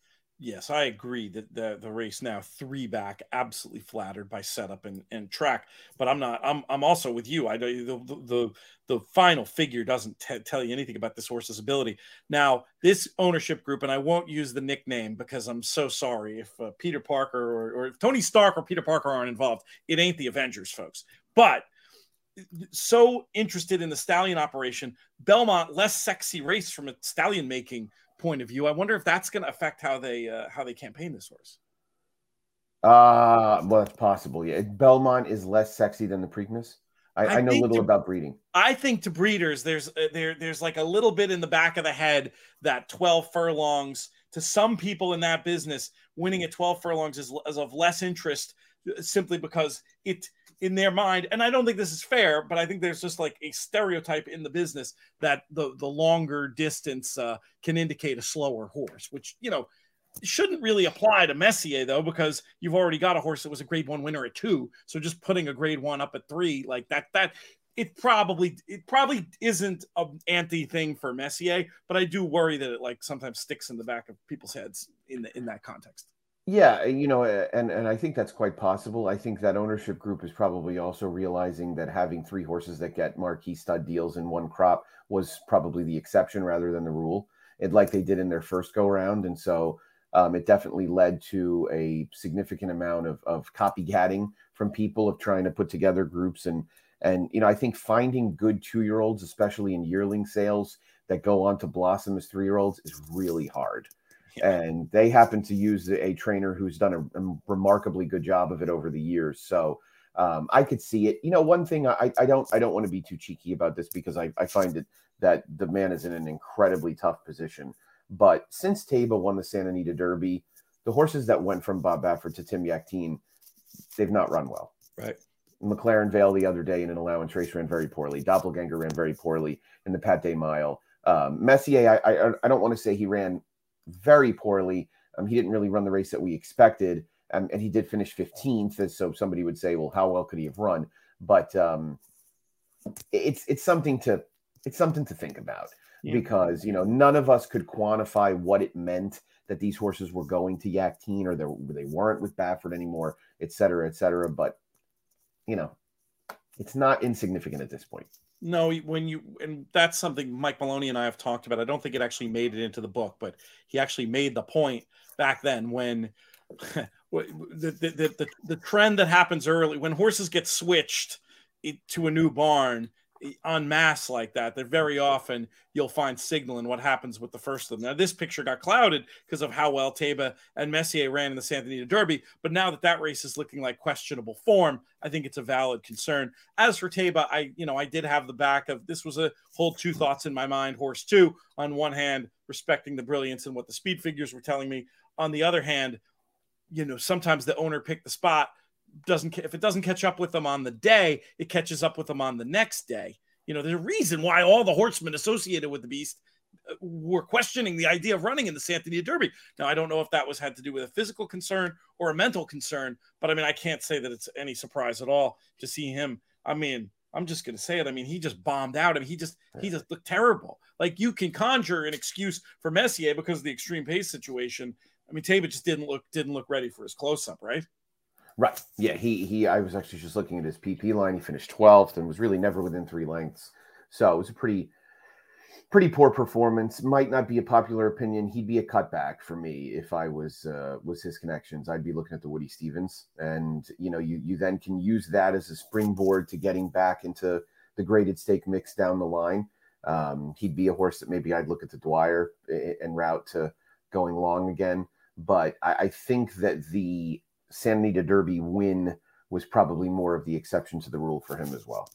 Yes, I agree that the the race now three back, absolutely flattered by setup and, and track. But I'm not. I'm I'm also with you. I the the the final figure doesn't t- tell you anything about this horse's ability. Now, this ownership group, and I won't use the nickname because I'm so sorry if uh, Peter Parker or, or if Tony Stark or Peter Parker aren't involved. It ain't the Avengers, folks. But so interested in the stallion operation, Belmont less sexy race from a stallion making point of view. I wonder if that's going to affect how they uh, how they campaign this horse. Uh, well, that's possible. Yeah, Belmont is less sexy than the Preakness. I, I, I know little to, about breeding. I think to breeders, there's uh, there there's like a little bit in the back of the head that 12 furlongs to some people in that business, winning at 12 furlongs is, is of less interest uh, simply because it in their mind, and I don't think this is fair, but I think there's just like a stereotype in the business that the the longer distance uh, can indicate a slower horse, which you know shouldn't really apply to Messier though, because you've already got a horse that was a grade one winner at two. So just putting a grade one up at three, like that, that it probably it probably isn't an anti thing for Messier, but I do worry that it like sometimes sticks in the back of people's heads in the, in that context. Yeah, you know, and and I think that's quite possible. I think that ownership group is probably also realizing that having three horses that get marquee stud deals in one crop was probably the exception rather than the rule. It like they did in their first go round, and so um, it definitely led to a significant amount of, of copycatting from people of trying to put together groups and and you know I think finding good two year olds, especially in yearling sales that go on to blossom as three year olds, is really hard. And they happen to use a trainer who's done a, a, remarkably good job of it over the years. So um, I could see it. You know, one thing I, I don't I don't want to be too cheeky about this because I, I find it that the man is in an incredibly tough position. But since Taiba won the Santa Anita Derby, the horses that went from Bob Baffert to Tim Yakteen, they've not run well. Right. McLaren Vale the other day in an allowance race ran very poorly. Doppelganger ran very poorly in the Pat Day Mile. Um, Messier, I, I, I don't want to say he ran very poorly. Um, he didn't really run the race that we expected, um, and he did finish 15th. So somebody would say, well, how well could he have run? But um, it's it's something to it's something to think about yeah. because you know none of us could quantify what it meant that these horses were going to Yakteen or they weren't with Baffert anymore, et cetera, et cetera. But you know, it's not insignificant at this point. No, when you and that's something Mike Maloney and I have talked about. I don't think it actually made it into the book, but he actually made the point back then when the the, the the, trend that happens early when horses get switched to a new barn en masse like that that very often you'll find signal in what happens with the first of them. Now, this picture got clouded because of how well Taiba and Messier ran in the Santa Anita Derby, but now that that race is looking like questionable form, I think it's a valid concern. As for Taiba, I you know I did have the back of this was a hold two thoughts in my mind. Horse two, on one hand, respecting the brilliance and what the speed figures were telling me. On the other hand, you know sometimes the owner picked the spot doesn't if it doesn't catch up with them on the day, it catches up with them on the next day. You know, there's a reason why all the horsemen associated with the beast uh, were questioning the idea of running in the Santa Anita Derby. Now, I don't know if that was had to do with a physical concern or a mental concern, but I mean, I can't say that it's any surprise at all to see him. I mean, I'm just going to say it. I mean, he just bombed out. I mean, he just he just looked terrible. Like you can conjure an excuse for Messier because of the extreme pace situation. I mean, Taiba just didn't look didn't look ready for his close up, right? Right. Yeah. He he. I was actually just looking at his PP line. He finished twelfth and was really never within three lengths. So it was a pretty pretty poor performance. Might not be a popular opinion. He'd be a cutback for me if I was uh, was his connections. I'd be looking at the Woody Stephens, and you know, you you then can use that as a springboard to getting back into the graded stake mix down the line. Um, he'd be a horse that maybe I'd look at the Dwyer and route to going long again. But I, I think that the Santa Anita Derby win was probably more of the exception to the rule for him as well.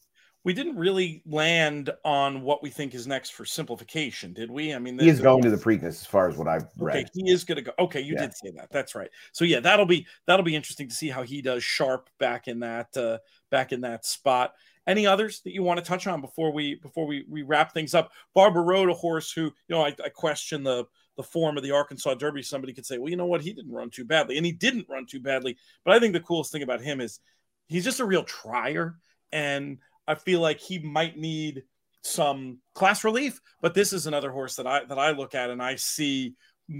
We didn't really land on what we think is next for simplification, did we? I mean, he is going to the Preakness as far as what I've read. Okay, he is going to go. Okay, you yeah. did say that. That's right. So yeah, that'll be that'll be interesting to see how he does sharp back in that uh, back in that spot. Any others that you want to touch on before we before we, we wrap things up? Barber Road, a horse who you know I, I question the the form of the Arkansas Derby, somebody could say, well, you know what? He didn't run too badly. And he didn't run too badly. But I think the coolest thing about him is he's just a real trier. And I feel like he might need some class relief. But this is another horse that I that I look at and I see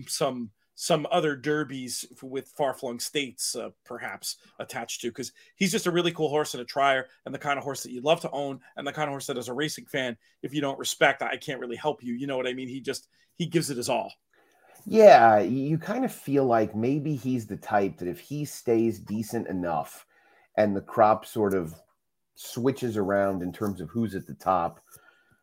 some some other derbies with far-flung states uh, perhaps attached to because he's just a really cool horse and a trier and the kind of horse that you'd love to own and the kind of horse that as a racing fan if you don't respect i can't really help you you know what i mean he just he gives it his all yeah, you kind of feel like maybe he's the type that if he stays decent enough and the crop sort of switches around in terms of who's at the top,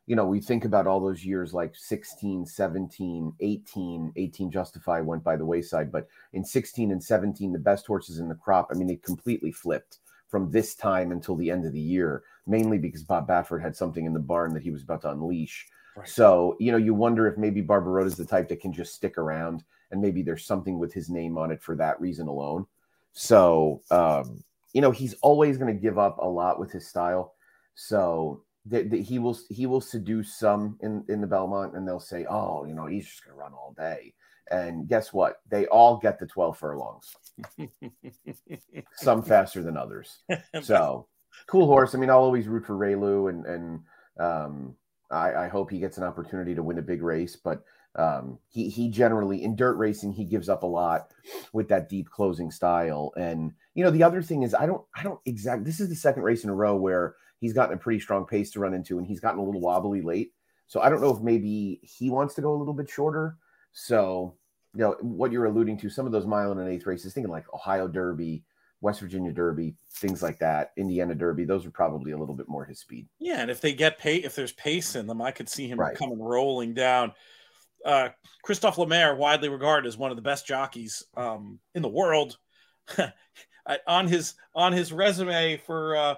you know, we think about all those years like 16, 17, 18, 18 Justify went by the wayside, but in 16 and 17, the best horses in the crop, I mean, they completely flipped from this time until the end of the year, mainly because Bob Baffert had something in the barn that he was about to unleash. Right. So, you know, you wonder if maybe is the type that can just stick around and maybe there's something with his name on it for that reason alone. So, um, you know, he's always going to give up a lot with his style. So that he will he will seduce some in in the Belmont, and they'll say, "Oh, you know, he's just going to run all day." And guess what? They all get the 12 furlongs. some faster than others. So cool horse. I mean, I'll always root for Reylu, and and um, I, I hope he gets an opportunity to win a big race. But um, he he generally in dirt racing he gives up a lot with that deep closing style. And you know the other thing is I don't I don't exactly this is the second race in a row where he's gotten a pretty strong pace to run into, and he's gotten a little wobbly late. So I don't know if maybe he wants to go a little bit shorter. So you know what you're alluding to, some of those mile and an eighth races, thinking like Ohio Derby, West Virginia Derby, things like that, Indiana Derby, those are probably a little bit more his speed. Yeah, and if they get pace, if there's pace in them, I could see him right. coming rolling down. Uh, Christophe Lemaire, widely regarded as one of the best jockeys um, in the world, on his on his resume for uh,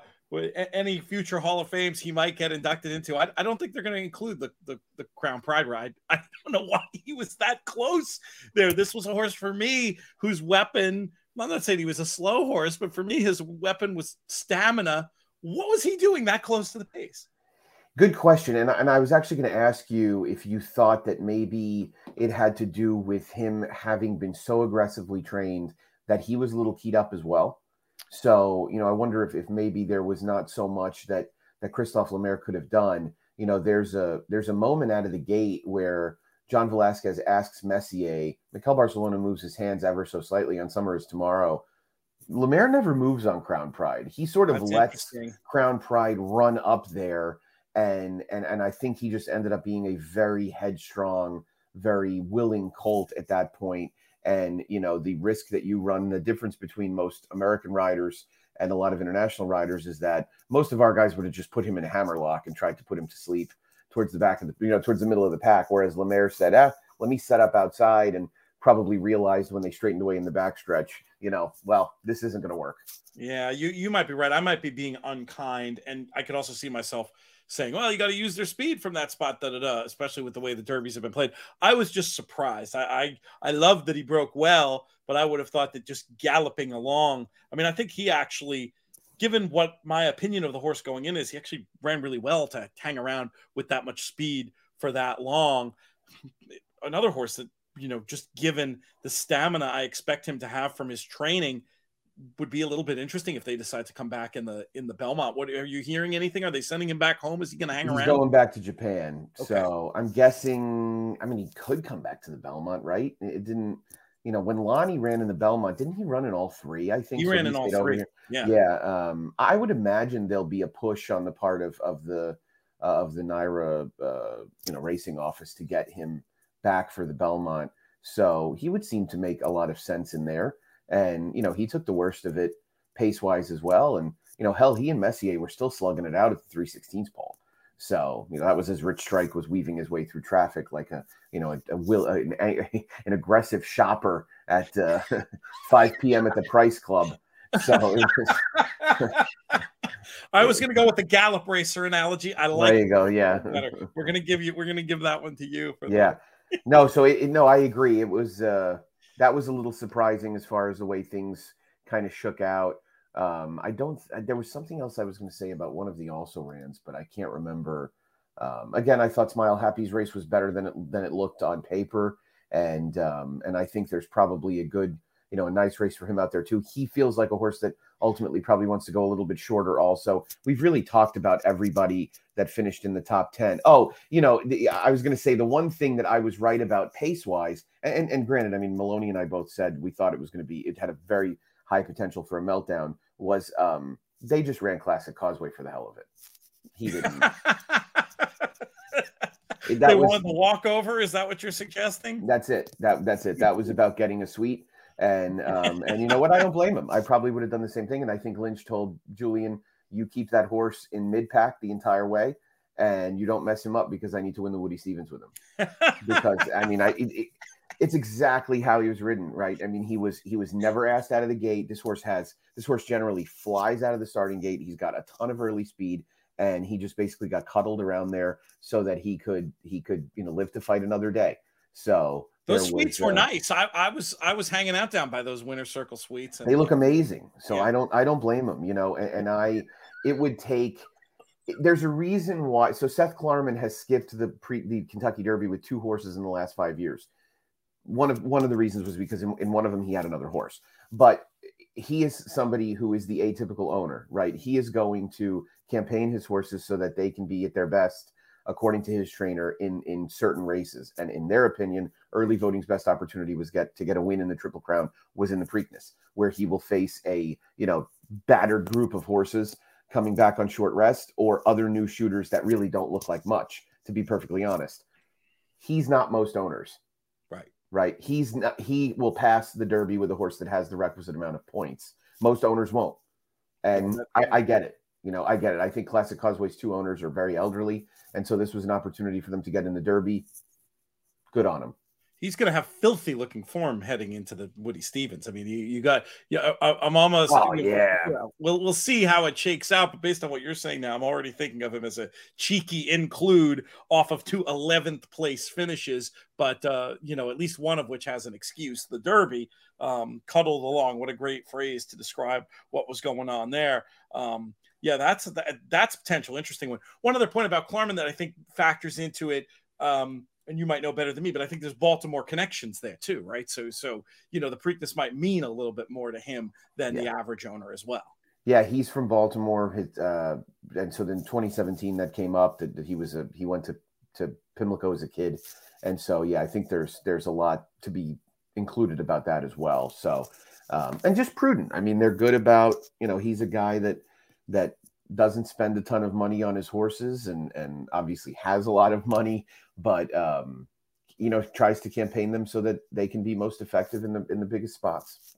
any future Hall of Fames he might get inducted into. I, I don't think they're going to include the, the, the Crown Pride ride. I don't know why he was that close there. This was a horse for me whose weapon. I'm not saying he was a slow horse, but for me, his weapon was stamina. What was he doing that close to the pace? Good question. And, and I was actually going to ask you if you thought that maybe it had to do with him having been so aggressively trained that he was a little keyed up as well. So, you know, I wonder if, if maybe there was not so much that that Christophe Lemaire could have done. You know, there's a there's a moment out of the gate where John Velazquez asks Messier, Mickael Barzalona moves his hands ever so slightly on Summer is Tomorrow. Lemaire never moves on Crown Pride. He sort of That's lets Crown Pride run up there and and and I think he just ended up being a very headstrong, very willing colt at that point. And you know the risk that you run, the difference between most American riders and a lot of international riders is that most of our guys would have just put him in a hammerlock and tried to put him to sleep towards the back of the you know towards the middle of the pack. Whereas Lemaire said, "Ah, let me set up outside," and probably realized when they straightened away in the backstretch, you know, well, this isn't going to work. Yeah, you you might be right. I might be being unkind, and I could also see myself saying, well, you got to use their speed from that spot, da da da, especially with the way the derbies have been played. I was just surprised. I, I, I love that he broke well, but I would have thought that just galloping along. I mean, I think he actually, given what my opinion of the horse going in is, he actually ran really well to hang around with that much speed for that long. Another horse that, you know, just given the stamina I expect him to have from his training – would be a little bit interesting if they decide to come back in the in the Belmont. What are you hearing anything? Are they sending him back home? Is he going to hang He's around? Going back to Japan. Okay. So I'm guessing. I mean, he could come back to the Belmont, right? It didn't. You know, when Lani ran in the Belmont, didn't he run in all three? I think he so ran he in all three. Yeah, yeah. Um, I would imagine there'll be a push on the part of of the uh, of the NYRA, uh, you know, racing office to get him back for the Belmont. So he would seem to make a lot of sense in there. And, you know, he took the worst of it pace wise as well. And, you know, hell, he and Messier were still slugging it out at the 316s pole. So, you know, that was as Rich Strike was weaving his way through traffic like a, you know, a, a will, an, a, an, aggressive shopper at uh, 5 p.m. at the Price Club. So was, I was going to go with the Gallop Racer analogy. I like. There you go. Yeah, we're going to give you. We're going to give that one to you. yeah. no, so it, no, I agree. It was. uh that was a little surprising as far as the way things kind of shook out. Um, I don't. There was something else I was going to say about one of the also rans, but I can't remember. Um, again, I thought Smile Happy's race was better than it than it looked on paper, and um, and I think there's probably a good you know, a nice race for him out there too. He feels like a horse that ultimately probably wants to go a little bit shorter. Also, we've really talked about everybody that finished in the top 10. Oh, you know, the, I was going to say the one thing that I was right about pace wise, and, and granted, I mean, Maloney and I both said we thought it was going to be, it had a very high potential for a meltdown, was um, they just ran Classic Causeway for the hell of it. He didn't. that they was, wanted the walkover. Is that what you're suggesting? That's it. That that's it. That was about getting a suite. And um, and you know what? I don't blame him. I probably would have done the same thing. And I think Lynch told Julien, "You keep that horse in mid pack the entire way, and you don't mess him up because I need to win the Woody Stephens with him." because I mean, I it, it, it's exactly how he was ridden, right? I mean, he was he was never asked out of the gate. This horse has this horse generally flies out of the starting gate. He's got a ton of early speed and he just basically got cuddled around there so that he could he could you know live to fight another day so Those suites were uh, nice. I, I was I was hanging out down by those winter circle suites. And, they look amazing. So yeah. I don't I don't blame them. You know, and, and I it would take. There's a reason why. So Seth Klarman has skipped the pre the Kentucky Derby with two horses in the last five years. One of one of the reasons was because in, in one of them he had another horse, but he is somebody who is the atypical owner, right? He is going to campaign his horses so that they can be at their best according to his trainer in in certain races. And in their opinion early voting's best opportunity was get to get a win in the triple crown was in the preakness where he will face a you know battered group of horses coming back on short rest or other new shooters that really don't look like much to be perfectly honest. He's not most owners right he's not he will pass the derby with a horse that has the requisite amount of points most owners won't and I, I get it you know, I get it. I think Classic Causeway's two owners are very elderly, and so this was an opportunity for them to get in the Derby. Good on them. He's going to have filthy looking form heading into the Woody Stephens. I mean, you, you got, yeah, I, am almost. Oh yeah. yeah. We'll we'll see how it shakes out, but based on what you're saying now, I'm already thinking of him as a cheeky include off of two 11th place finishes, but uh, you know, at least one of which has an excuse. The Derby um, cuddled along. What a great phrase to describe what was going on there. Um, yeah, that's that, that's potential interesting one. One other point about Klarman that I think factors into it, um, and you might know better than me, but I think there's Baltimore connections there too, right? So, so you know, the Preakness might mean a little bit more to him than yeah. the average owner as well. Yeah, he's from Baltimore. His, uh, and so then 2017 that came up that, that he was a he went to to Pimlico as a kid, and so yeah, I think there's there's a lot to be included about that as well. So, um, and just prudent. I mean, they're good about you know he's a guy that that doesn't spend a ton of money on his horses and and obviously has a lot of money, but um, you know tries to campaign them so that they can be most effective in the in the biggest spots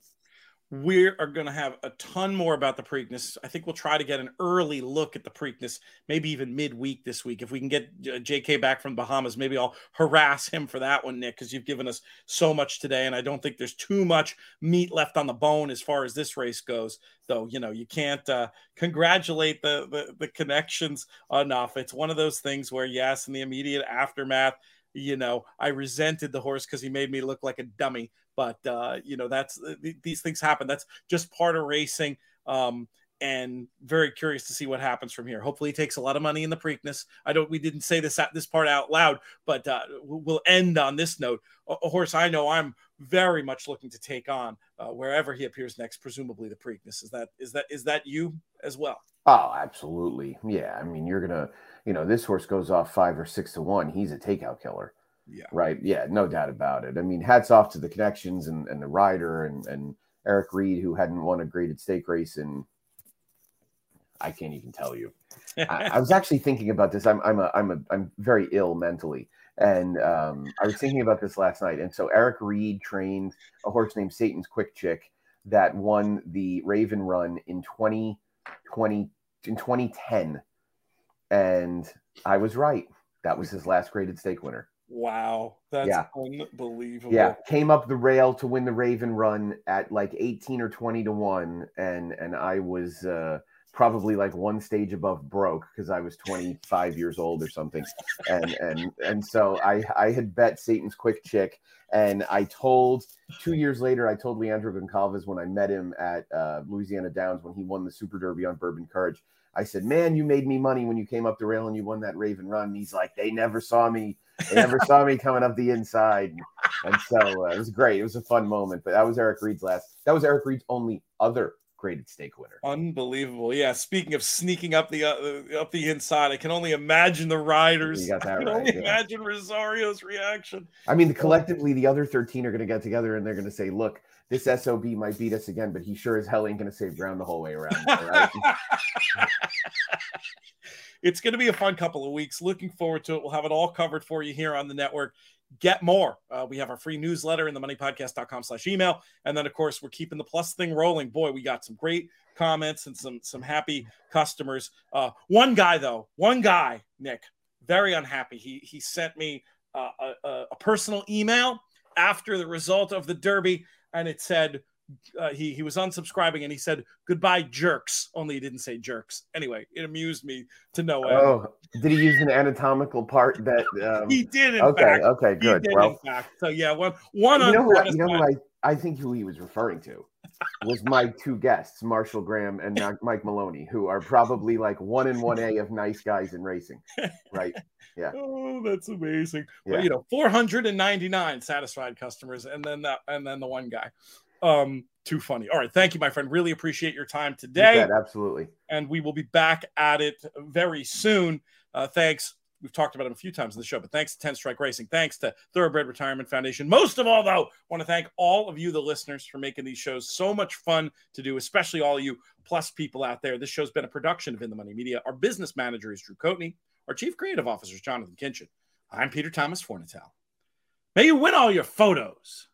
we are going to have a ton more about the Preakness. I think we'll try to get an early look at the Preakness, maybe even midweek this week. If we can get JK back from Bahamas, maybe I'll harass him for that one, Nick, because you've given us so much today. And I don't think there's too much meat left on the bone as far as this race goes. Though, you know, you can't uh, congratulate the, the, the connections enough. It's one of those things where, yes, in the immediate aftermath, you know, I resented the horse because he made me look like a dummy. But uh, you know, that's uh, these things happen. That's just part of racing. Um, and very curious to see what happens from here. Hopefully, he takes a lot of money in the Preakness. I don't. We didn't say this at this part out loud, but uh, we'll end on this note. A, a, horse I know I'm very much looking to take on uh, wherever he appears next, presumably the Preakness. Is that is that is that you as well? Oh, absolutely. Yeah. I mean, you're gonna, you know, this horse goes off five or six to one. He's a takeout killer. Yeah. Right. Yeah. No doubt about it. I mean, hats off to the connections and, and the rider and, and Eric Reed, who hadn't won a graded stake race in, I can't even tell you. I, I, was actually thinking about this. I'm, I'm, a, I'm, a, I'm very ill mentally. And um, I was thinking about this last night. And so Eric Reed trained a horse named Satan's Quick Chick that won the Raven Run in 2020, in 2010. And I was right. That was his last graded stake winner. Wow, that's yeah. unbelievable. Yeah, came up the rail to win the Raven Run at like 18 or 20 to 1 and and I was uh probably like one stage above broke because I was 25 years old or something. And and and so I I had bet Satan's quick chick and I told 2 years later I told Leandro Goncalves when I met him at uh, Louisiana Downs when he won the Super Derby on Bourbon Courage. I said, "Man, you made me money when you came up the rail and you won that Raven Run." And he's like, "They never saw me they never saw me coming up the inside. And so uh, it was great. It was a fun moment. But that was Eric Reed's last. That was Eric Reed's only other graded stake winner. Unbelievable. Yeah. Speaking of sneaking up the uh, up the inside, I can only imagine the riders. You got that I can right, only yeah. imagine Rosario's reaction. I mean, collectively, the other 13 are going to get together and they're going to say, look, this SOB might beat us again, but he sure as hell ain't going to save ground the whole way around. Right? it's going to be a fun couple of weeks. Looking forward to it. We'll have it all covered for you here on the network. Get more. Uh, we have our free newsletter in the moneypodcast.com slash email. And then, of course, we're keeping the plus thing rolling. Boy, we got some great comments and some some happy customers. Uh, one guy, though, one guy, Nick, very unhappy. He, he sent me uh, a, a personal email after the result of the Derby, and it said, uh, he he was unsubscribing and he said goodbye jerks. Only he didn't say jerks. Anyway, it amused me to no end. Oh, did he use an anatomical part that um, he did. In okay, fact. okay, good. did, Well, in fact. So yeah, one one you know who, you know who I, I think who he was referring to was my two guests, Marshall Gramm and Mike Maloney, who are probably like one in one A of nice guys in racing, right? Yeah. Oh, that's amazing. Yeah. Well, you know, 499 satisfied customers, and then that, and then the one guy. Um, too funny. All right, thank you, my friend. Really appreciate your time You today, bet, absolutely. and we will be back at it very soon. Uh, thanks. We've talked about him a few times in the show, but thanks to 10 Strike Racing. Thanks to Thoroughbred Retirement Foundation. Most of all, though, I want to thank all of you, the listeners, for making these shows so much fun to do, especially all you plus people out there. This show's been a production of In the Money Media. Our business manager is Drew Coatney. Our chief creative officer is Jonathan Kinchin. I'm Peter Thomas Fornatale. May you win all your photos.